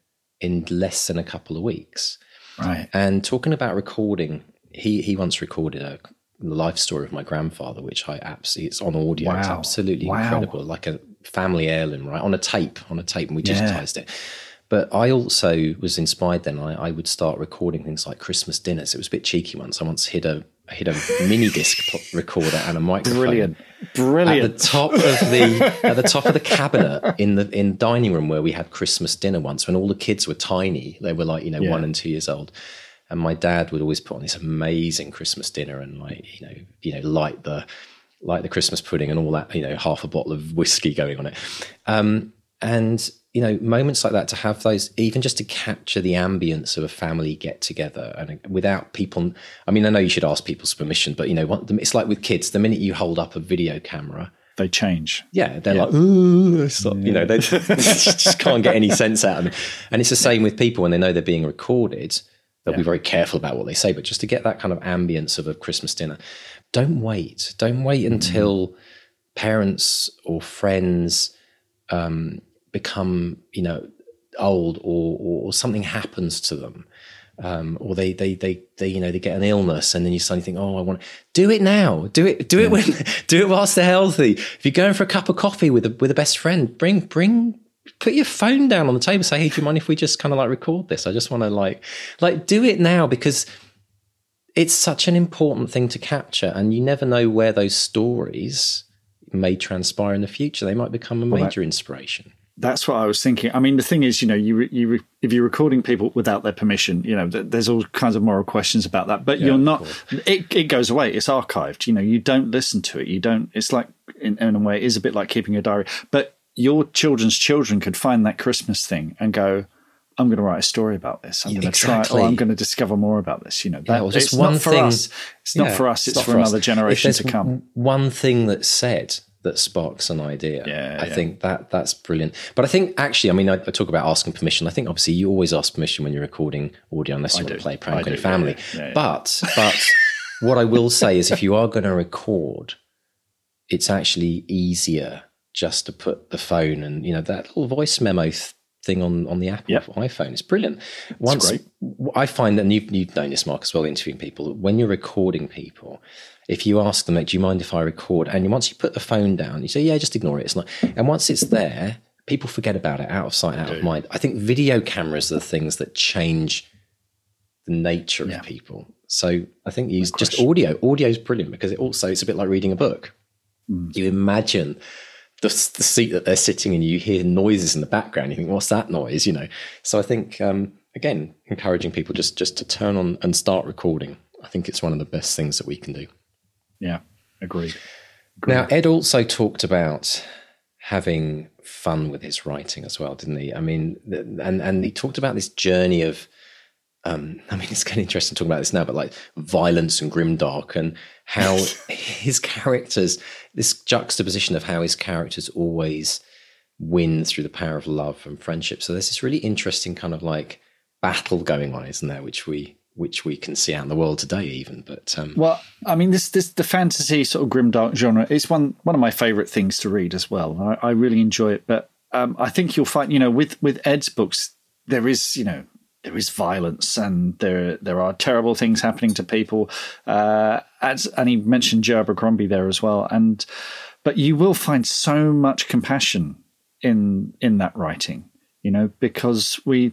in less than a couple of weeks right and talking about recording he he once recorded a life story of my grandfather which i absolutely it's on audio wow. it's absolutely wow. incredible like a family heirloom right on a tape on a tape and we digitized yeah. it but I also was inspired then. I, I, would start recording things like Christmas dinners. It was a bit cheeky once. I once hid a hid a mini disc [LAUGHS] recorder and a microphone. Brilliant, brilliant. At the top of the [LAUGHS] at the top of the cabinet in the in dining room where we had Christmas dinner once when all the kids were tiny. They were like you know yeah. one and two years old. And my dad would always put on this amazing Christmas dinner and like you know you know light the light the Christmas pudding and all that you know half a bottle of whiskey going on it. Um, and you know moments like that to have those even just to capture the ambience of a family get together and without people i mean i know you should ask people's permission but you know it's like with kids the minute you hold up a video camera they change yeah they're yeah. like ooh stop. Yeah. you know they [LAUGHS] just can't get any sense out of them and it's the same with people when they know they're being recorded they'll yeah. be very careful about what they say but just to get that kind of ambience of a christmas dinner don't wait don't wait mm-hmm. until mm-hmm. parents or friends um, become you know old or or something happens to them um, or they, they they they you know they get an illness and then you suddenly think oh I want to do it now. Do it do it when [LAUGHS] do it whilst they're healthy. If you're going for a cup of coffee with a with a best friend bring bring put your phone down on the table say hey do you mind if we just kind of like record this? I just want to like like do it now because it's such an important thing to capture and you never know where those stories may transpire in the future. They might become a major that, inspiration that's what I was thinking. I mean, the thing is, you know, you you if you're recording people without their permission, you know, there's all kinds of moral questions about that. But yeah, you're not. It it goes away. It's archived. You know, you don't listen to it. You don't. It's like in, in a way, it is a bit like keeping a diary. But your children's children could find that Christmas thing and go, I'm going to write a story about this. I'm going to exactly. try, or I'm going to discover more about this. You know, that, yeah, well, just one thing. Us. It's yeah, not for us. It's, it's for, for another generation to come. One thing that's said that sparks an idea. Yeah, I yeah. think that that's brilliant. But I think actually, I mean, I, I, talk about asking permission. I think obviously you always ask permission when you're recording audio, unless you I want do. to play prank on your family. Yeah, but but [LAUGHS] what I will say is, if you are going to record, it's actually easier just to put the phone and you know that little voice memo th- thing on on the Apple yep. iPhone. It's brilliant. Once I find that and you've, you've known this, Mark, as well, interviewing people. When you're recording people, if you ask them, like, do you mind if I record? And once you put the phone down, you say, yeah, just ignore it. It's not. And once it's there, people forget about it, out of sight, out of mind. I think video cameras are the things that change the nature yeah. of people. So I think use just audio. Audio is brilliant because it also it's a bit like reading a book. Mm. You imagine the, the, seat that they're sitting in, you hear noises in the background. You think, what's that noise? You know. So I think um, again, encouraging people just just to turn on and start recording. I think it's one of the best things that we can do. Yeah, agreed. agreed. Now, Ed also talked about having fun with his writing as well, didn't he? I mean, and and he talked about this journey of. Um, I mean, it's kind of interesting talking about this now, but like violence and grimdark, and how [LAUGHS] his characters, this juxtaposition of how his characters always win through the power of love and friendship. So there's this really interesting kind of like battle going on, isn't there? Which we which we can see out in the world today, even. But um, well, I mean, this this the fantasy sort of grim dark genre is one one of my favourite things to read as well. I, I really enjoy it, but um, I think you'll find, you know, with with Ed's books, there is, you know, there is violence and there there are terrible things happening to people. Uh, as, and he mentioned Joe Abercrombie there as well. And but you will find so much compassion in in that writing, you know, because we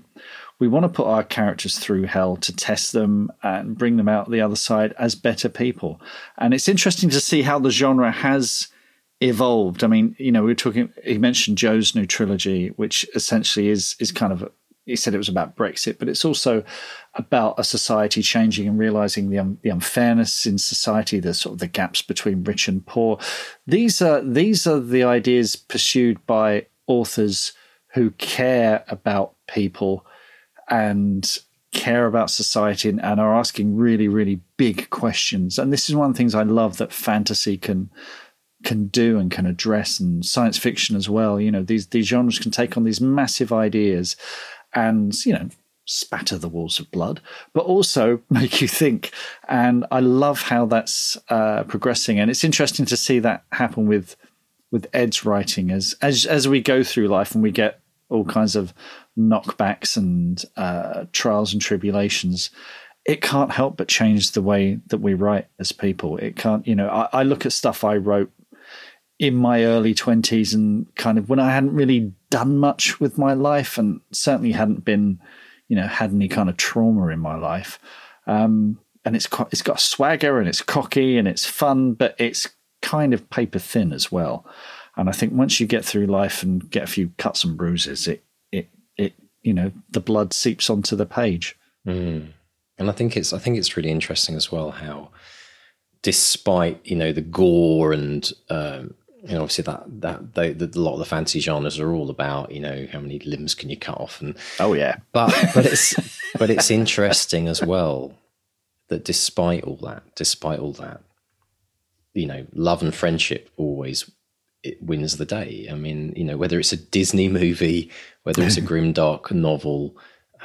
we want to put our characters through hell to test them and bring them out the other side as better people. And it's interesting to see how the genre has evolved. I mean, you know, we were talking. He mentioned Joe's new trilogy, which essentially is is kind of. He said it was about Brexit, but it's also about a society changing and realizing the the unfairness in society, the sort of the gaps between rich and poor. These are these are the ideas pursued by authors who care about people and care about society and, and, are asking really, really big questions. And this is one of the things I love that fantasy can can do and can address, and science fiction as well. You know, these these genres can take on these massive ideas, and you know, spatter the walls of blood, but also [LAUGHS] make you think. And I love how that's uh, progressing, and it's interesting to see that happen with with Ed's writing as as as we go through life and we get all kinds of knockbacks and uh, trials and tribulations, it can't help but change the way that we write as people. It can't, you know, I, I look at stuff I wrote in my early 20s and kind of when I hadn't really done much with my life and certainly hadn't been, you know, had any kind of trauma in my life. Um, and it's quite, it's got swagger and it's cocky and it's fun, but it's kind of paper thin as well. And I think once you get through life and get a few cuts and bruises, it you know the blood seeps onto the page. Mm. And I think it's I think it's really interesting as well how, despite you know the gore and um, you know obviously that that they, the, a lot of the fantasy genres are all about you know how many limbs can you cut off and oh yeah, [LAUGHS] but but it's but it's interesting as well that despite all that, despite all that, you know, love and friendship always it wins the day. I mean, you know, whether it's a Disney movie, whether it's a [LAUGHS] grimdark novel,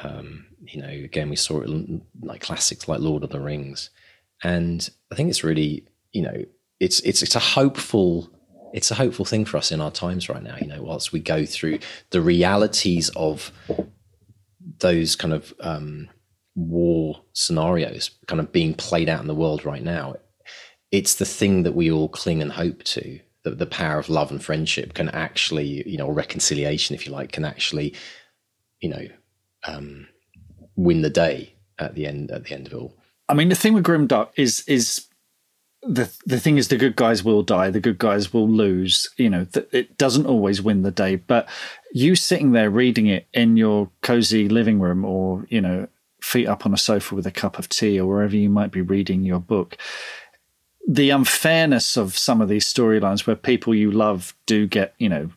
um, you know, again, we saw it like classics like Lord of the Rings, and I think it's really, you know, it's it's it's a hopeful it's a hopeful thing for us in our times right now. You know, whilst we go through the realities of those kind of um, war scenarios, kind of being played out in the world right now, it's the thing that we all cling and hope to the, the power of love and friendship can actually, you know, reconciliation, if you like, can actually, you know, um, win the day at the end at the end of it all. I mean, the thing with Grimdark is is the the thing is the good guys will die, the good guys will lose. You know, th- it doesn't always win the day. But you sitting there reading it in your cozy living room, or you know, feet up on a sofa with a cup of tea, or wherever you might be reading your book, the unfairness of some of these storylines where people you love do get, you know,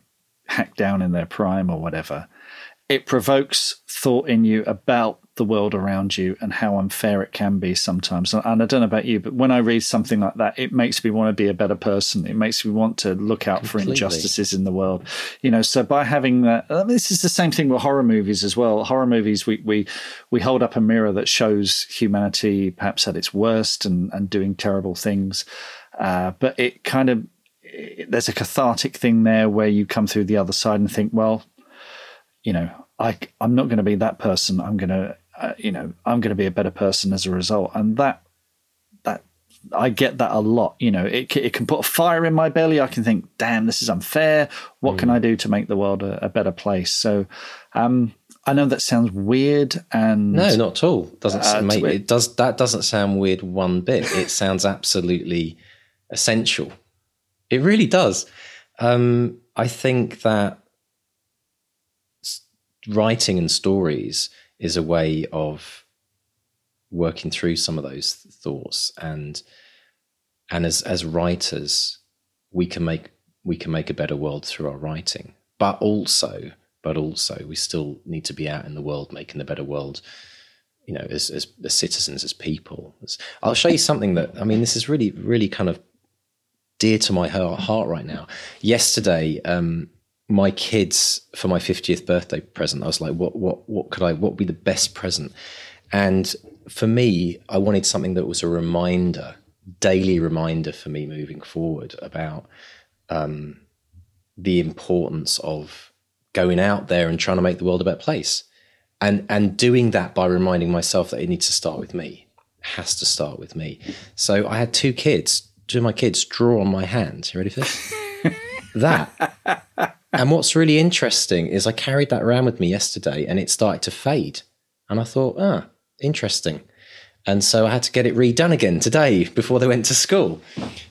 hacked down in their prime or whatever, it provokes thought in you about the world around you and how unfair it can be sometimes. And I don't know about you, but when I read something like that, it makes me want to be a better person. It makes me want to look out Completely. for injustices in the world. You know, so by having that, I mean, this is the same thing with horror movies as well. Horror movies, we we we hold up a mirror that shows humanity perhaps at its worst and and doing terrible things, uh, but it kind of it, there's a cathartic thing there where you come through the other side and think, well, you know, I, I'm not going to be that person. I'm going to uh, you know, I'm going to be a better person as a result. And that, that I get that a lot. You know, it, it can put a fire in my belly. I can think, damn, this is unfair. What mm. can I do to make the world a, a better place? So, um, I know that sounds weird, and no, not at all. Doesn't uh, make, it does that doesn't sound weird one bit. It sounds absolutely essential. It really does. Um, I think that writing and stories is a way of working through some of those thoughts. And and as as writers we can make we can make a better world through our writing. But also but also we still need to be out in the world making a better world you know as, as, as citizens as people. I'll show you something that i mean this is really really kind of dear to my heart right now. Yesterday um, my kids for my 50th birthday present i was like what what what could i what would be the best present and for me i wanted something that was a reminder daily reminder for me moving forward about um, the importance of going out there and trying to make the world a better place and and doing that by reminding myself that it needs to start with me has to start with me. So I had two kids, two of my kids draw on my hand. You ready for this? [LAUGHS] that. [LAUGHS] And what's really interesting is I carried that around with me yesterday and it started to fade. And I thought, ah, interesting. And so I had to get it redone again today before they went to school.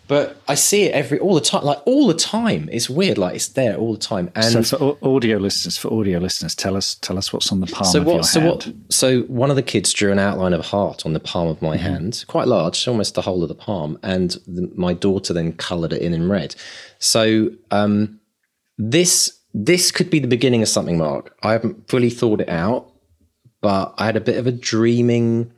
But I see it every all the time, like all the time. It's weird, like it's there all the time. And so for audio listeners, for audio listeners, tell us tell us what's on the palm so of what, your so hand. What, so one of the kids drew an outline of a heart on the palm of my mm-hmm. hand, quite large, almost the whole of the palm, and the, my daughter then coloured it in in red. So um, this this could be the beginning of something, Mark. I haven't fully thought it out, but I had a bit of a dreaming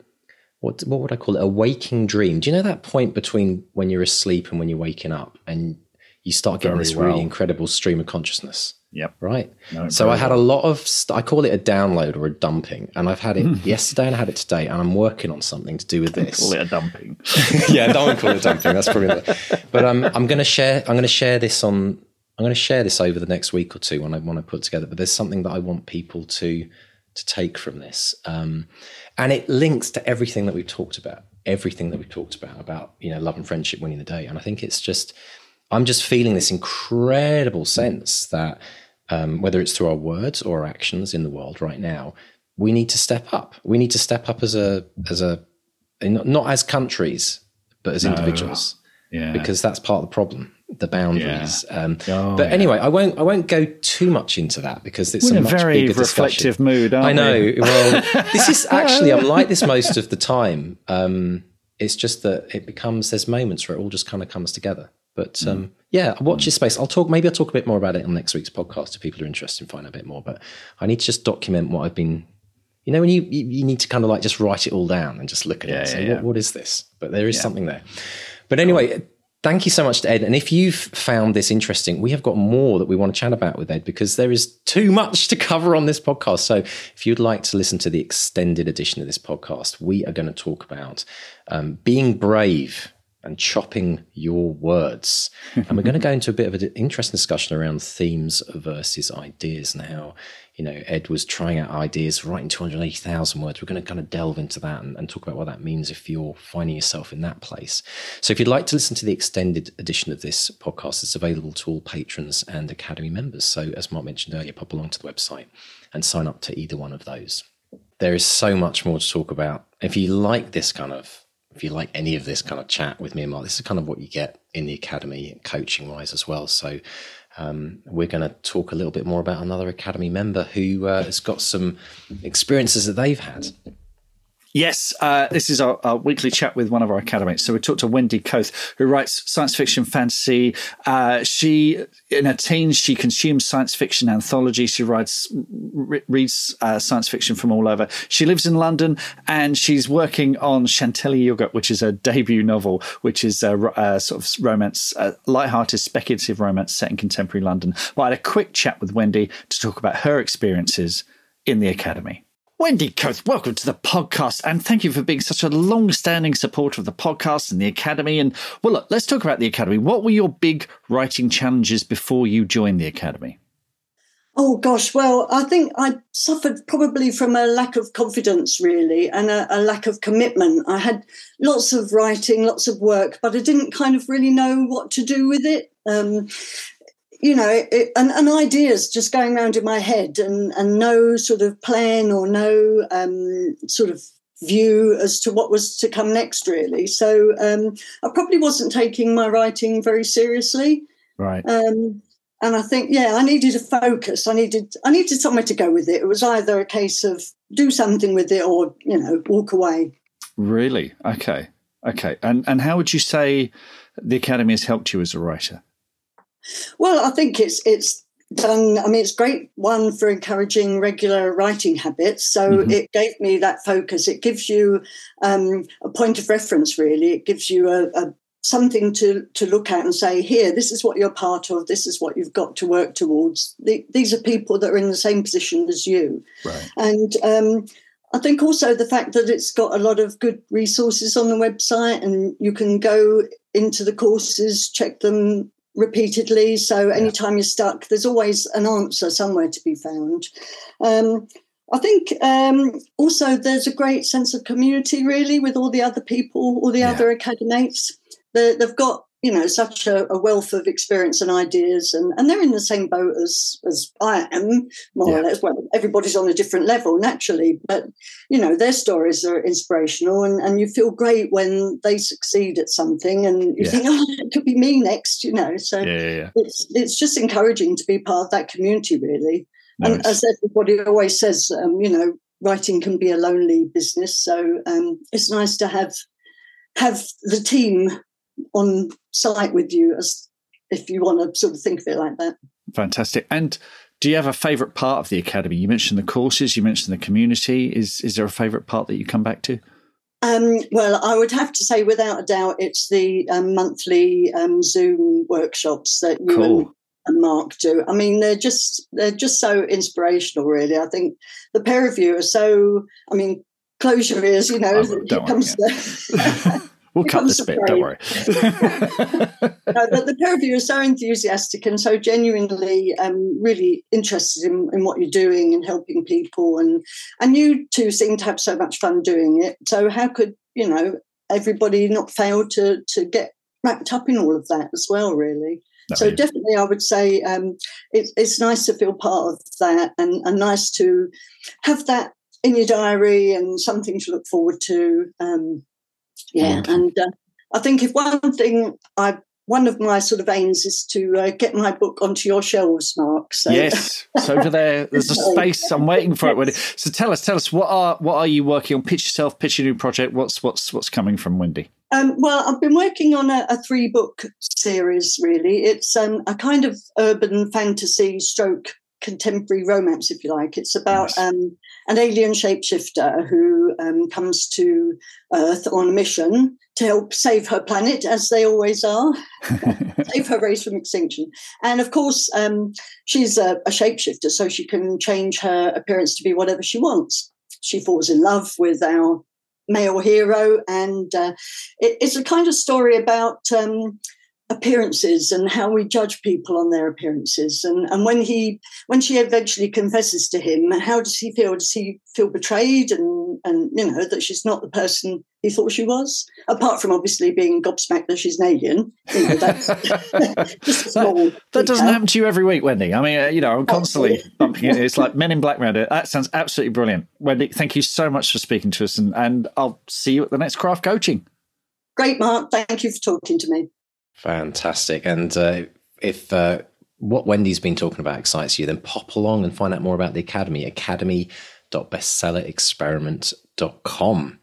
what what would I call it? A waking dream. Do you know that point between when you're asleep and when you're waking up, and you start getting Very this well. really incredible stream of consciousness? Yep. Right. No, so I had well. a lot of. St- I call it a download or a dumping, and I've had it [LAUGHS] yesterday and I had it today, and I'm working on something to do with this. call it a dumping. [LAUGHS] yeah, don't call it a dumping. That's probably. The, but um, I'm going to share. I'm going to share this on. I'm going to share this over the next week or two when I want to put together. But there's something that I want people to to take from this. Um, and it links to everything that we've talked about everything that we've talked about about you know love and friendship winning the day and i think it's just i'm just feeling this incredible sense that um, whether it's through our words or our actions in the world right now we need to step up we need to step up as a as a not as countries but as individuals yeah. because that's part of the problem the boundaries. Yeah. Um, oh, but anyway, I won't I won't go too much into that because it's We're a, a very reflective mood. I know. We? Well, this is [LAUGHS] actually I'm like this most of the time. Um, it's just that it becomes there's moments where it all just kind of comes together. But um, mm. yeah, watch mm. your space. I'll talk. Maybe I'll talk a bit more about it on next week's podcast if people are interested in finding a bit more. But I need to just document what I've been. You know, when you you need to kind of like just write it all down and just look at yeah, it and say, yeah, what, what is this? But there is something there. But anyway, Thank you so much to Ed. And if you've found this interesting, we have got more that we want to chat about with Ed because there is too much to cover on this podcast. So if you'd like to listen to the extended edition of this podcast, we are going to talk about um, being brave and chopping your words. [LAUGHS] and we're going to go into a bit of an interesting discussion around themes versus ideas and how you know, Ed was trying out ideas, writing 280,000 words. We're going to kind of delve into that and, and, talk about what that means if you're finding yourself in that place. So, if you'd like to listen to the extended edition of this podcast, it's available to all patrons and Academy members. So, as Mark mentioned earlier, pop along to the website and sign up to either one of those. There is so much more to talk about. If you like this kind of if you like any of this kind of chat with me and Mark, this is kind of what you get in the academy coaching wise as well. So um, we're going to talk a little bit more about another Academy member who uh, has got some experiences that they've had. Yes, uh, this is our, our, weekly chat with one of our academics. So we talked to Wendy Koth, who writes science fiction fantasy. Uh, she, in her teens, she consumes science fiction anthology. She writes, re- reads uh, science fiction from all over. She lives in London and she's working on Chantilly Yogurt, which is a debut novel, which is a, a sort of romance, a light-hearted speculative romance set in contemporary London. But I had a quick chat with Wendy to talk about her experiences in the academy. Wendy Koth, welcome to the podcast, and thank you for being such a long-standing supporter of the podcast and the Academy. And well, look, let's talk about the Academy. What were your big writing challenges before you joined the Academy? Oh gosh, well, I think I suffered probably from a lack of confidence, really, and a, a, lack of commitment. I had lots of writing, lots of work, but I didn't kind of really know what to do with it. Um, you know, it, and, and, ideas just going around in my head and, and no sort of plan or no um, sort of view as to what was to come next, really. So um, I probably wasn't taking my writing very seriously. Right. Um, and I think, yeah, I needed a focus. I needed, I needed somewhere to go with it. It was either a case of do something with it or, you know, walk away. Really? Okay. Okay. And and how would you say the academy has helped you as a writer? Well, I think it's it's done. I mean, it's great one for encouraging regular writing habits. So mm-hmm. it gave me that focus. It gives you um, a point of reference. Really, it gives you a, a something to to look at and say here this is what you're part of this is what you've got to work towards the, these are people that are in the same position as you right. and um, I think also the fact that it's got a lot of good resources on the website and you can go into the courses, check them repeatedly. So anytime you're stuck, there's always an answer somewhere to be found. Um, I think um, also there's a great sense of community, really, with all the other people, all the yeah. other academates. They, they've got you know such a, a, wealth of experience and ideas and, and they're in the same boat as as I am more yeah. or less well everybody's on a different level naturally but you know their stories are inspirational and, and you feel great when they succeed at something and you yeah. think oh it could be me next you know so yeah, it's it's just encouraging to be part of that community really nice. and as everybody always says um, you know writing can be a lonely business so um, it's nice to have have the team on site with you as if you want to sort of think of it like that. Fantastic. And do you have a favourite part of the academy? You mentioned the courses, you mentioned the community. Is is there a favourite part that you come back to? Um, well, I would have to say, without a doubt, it's the um, monthly um, Zoom workshops that you cool. and, and Mark do. I mean, they're just they're just so inspirational. Really, I think the pair of you are so. I mean, close your ears. You know, oh, comes the, [LAUGHS] [LAUGHS] We'll cut this bit, don't worry. no, but the pair of you are so enthusiastic and so genuinely um, really interested in, in what you're doing and helping people. And, and you two seem to have so much fun doing it. So, how could, you know, everybody not fail to, to get wrapped up in all of that as well, really? So, definitely, I would say um, it, it's nice to feel part of that and, and nice to have that in your diary and something to look forward to. Um, yeah, and uh, I think if one thing I one of my sort of aims is to uh, get my book onto your shelves, Mark. So. Yes, so over there, [LAUGHS] there's a space. I'm waiting for it. So tell us, tell us, what are what are you working on? Pitch yourself, pitch a new project. What's what's what's coming from Wendy? Um, well, I've been working on a, a three book series. Really, it's um, a kind of urban fantasy stroke contemporary romance, if you like. It's about nice. um, an alien shapeshifter who um, comes to Earth on a mission to help save her planet, as they always are, [LAUGHS] save her race from extinction. And of course, um, she's a, a shapeshifter, so she can change her appearance to be whatever she wants. She falls in love with our male hero, and uh, it, it's a kind of story about um, appearances and how we judge people on their appearances. And and when he when she eventually confesses to him how does he feel? Does he feel betrayed and and you know that she's not the person he thought she was? Apart from obviously being gobsmacked that she's an alien you know, that's [LAUGHS] just small that, that doesn't happen to you every week wendy. I mean uh, you know i'm constantly bumping it it's like men in black it that sounds absolutely brilliant. Wendy thank you so much for speaking to us and and i'll see you at the next craft coaching. Great mark. Thank you for talking to me Fantastic. And uh, if uh, what Wendy's been talking about excites you, then pop along and find out more about the Academy, academy.bestsellerexperiment.com.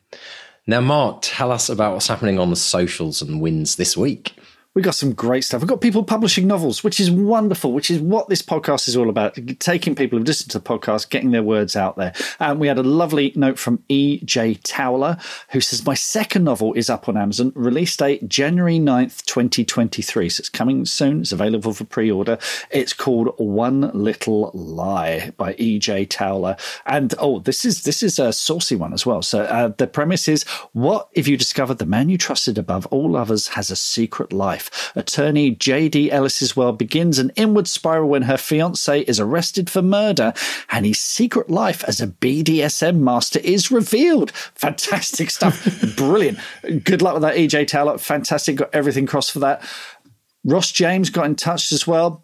Now, Mark, tell us about what's happening on the socials and wins this week. We've got some great stuff. We've got people publishing novels, which is wonderful, which is what this podcast is all about taking people who've listened to the podcast, getting their words out there. And we had a lovely note from E.J. Towler, who says, My second novel is up on Amazon, release date January 9th, 2023. So it's coming soon. It's available for pre order. It's called One Little Lie by E.J. Towler. And oh, this is this is a saucy one as well. So uh, the premise is what if you discovered the man you trusted above all others has a secret life? Life. Attorney J.D. Ellis's world begins an inward spiral when her fiance is arrested for murder and his secret life as a BDSM master is revealed. Fantastic stuff. [LAUGHS] Brilliant. Good luck with that, EJ Taylor. Fantastic. Got everything crossed for that. Ross James got in touch as well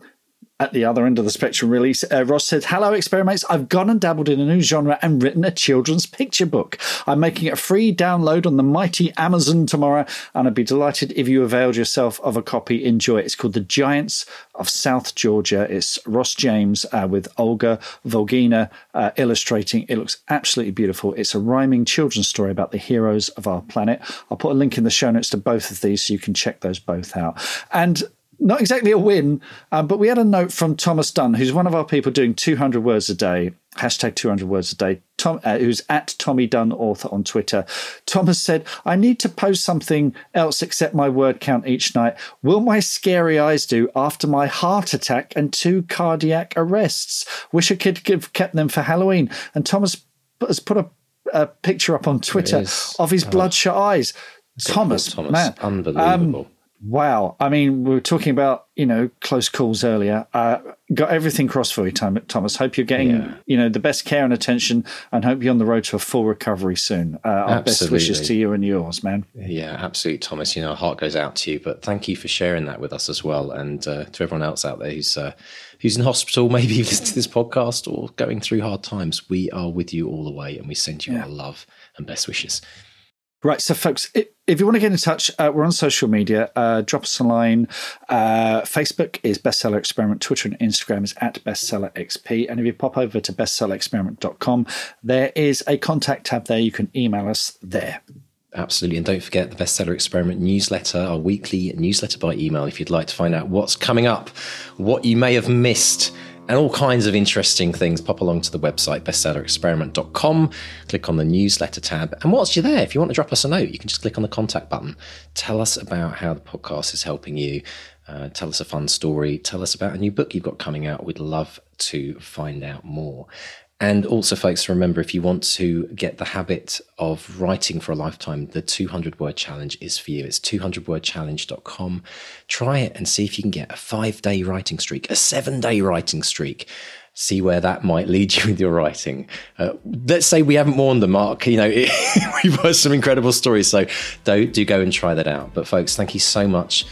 at the other end of the spectrum, release, Uh, Ross said, Hello, experiments. I've gone and dabbled in a new genre and written a children's picture book. I'm making it a free download on the mighty Amazon tomorrow, and I'd be delighted if you availed yourself of a copy. Enjoy it. It's called The Giants of South Georgia. It's Ross James uh, with Olga Volgina uh, illustrating. It looks absolutely beautiful. It's a rhyming children's story about the heroes of our planet. I'll put a link in the show notes to both of these so you can check those both out. And not exactly a win, um, but we had a note from Thomas Dunn, who's one of our people doing 200 words a day, hashtag 200 words a day, Tom, uh, who's at Tommy Dunn author on Twitter. Thomas said, I need to post something else except my word count each night. Will my scary eyes do after my heart attack and two cardiac arrests? Wish I could have kept them for Halloween. And Thomas has put a, a picture up on Twitter of his bloodshot eyes. Thomas, Thomas, man, unbelievable. Um, Wow. I mean, we were talking about, you know, close calls earlier. Uh, got everything crossed for you, Thomas. Hope you're getting yeah. you know the best care and attention, and hope you're on the road to a full recovery soon. Uh, our best wishes to you and yours, man. Yeah, absolutely, Thomas. You know, our heart goes out to you. But thank you for sharing that with us as well, and uh, to everyone else out there who's uh, who's in hospital, [LAUGHS] maybe listening to this podcast or going through hard times. We are with you all the way, and we send you yeah. our love and best wishes. Right. So, folks, if you want to get in touch, uh, we're on social media. Uh, drop us a line. Uh, Facebook is Bestseller Experiment. Twitter and Instagram is at Bestseller XP. And if you pop over to bestsellerexperiment.com, there is a contact tab there. You can email us there. Absolutely. And don't forget the Bestseller Experiment newsletter, our weekly newsletter by email, if you'd like to find out what's coming up, what you may have missed and all kinds of interesting things. Pop along to the website, bestsellerexperiment.com, click on the newsletter tab. And whilst you're there, if you want to drop us a note, you can just click on the contact button. Tell us about how the podcast is helping you. Uh, tell us a fun story. Tell us about a new book you've got coming out. We'd love to find out more. And also, folks, remember if you want to get the habit of writing for a lifetime, the 200 word challenge is for you. It's 200wordchallenge.com. Try it and see if you can get a five day writing streak, a seven day writing streak. See where that might lead you with your writing. Uh, let's say we haven't warned them, mark. You know, [LAUGHS] we've heard some incredible stories. So do, do go and try that out. But, folks, thank you so much.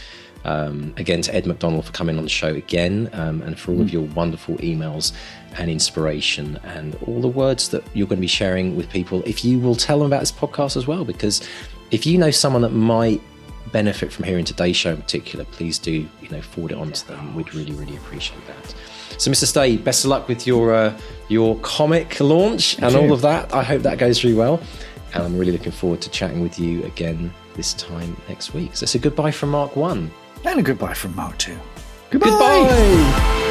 Um, again, to Ed McDonald for coming on the show again um, and for all of mm. your wonderful emails and inspiration and all the words that you're going to be sharing with people. If you will tell them about this podcast as well, because if you know someone that might benefit from hearing today's show in particular, please do you know forward it on to them. We'd really, really appreciate that. So, Mr. Stay, best of luck with your uh, your comic launch Thank and you. all of that. I hope that goes really well, and I'm really looking forward to chatting with you again this time next week. So, it's a goodbye from Mark One, and a goodbye from Mark Two. Goodbye. goodbye.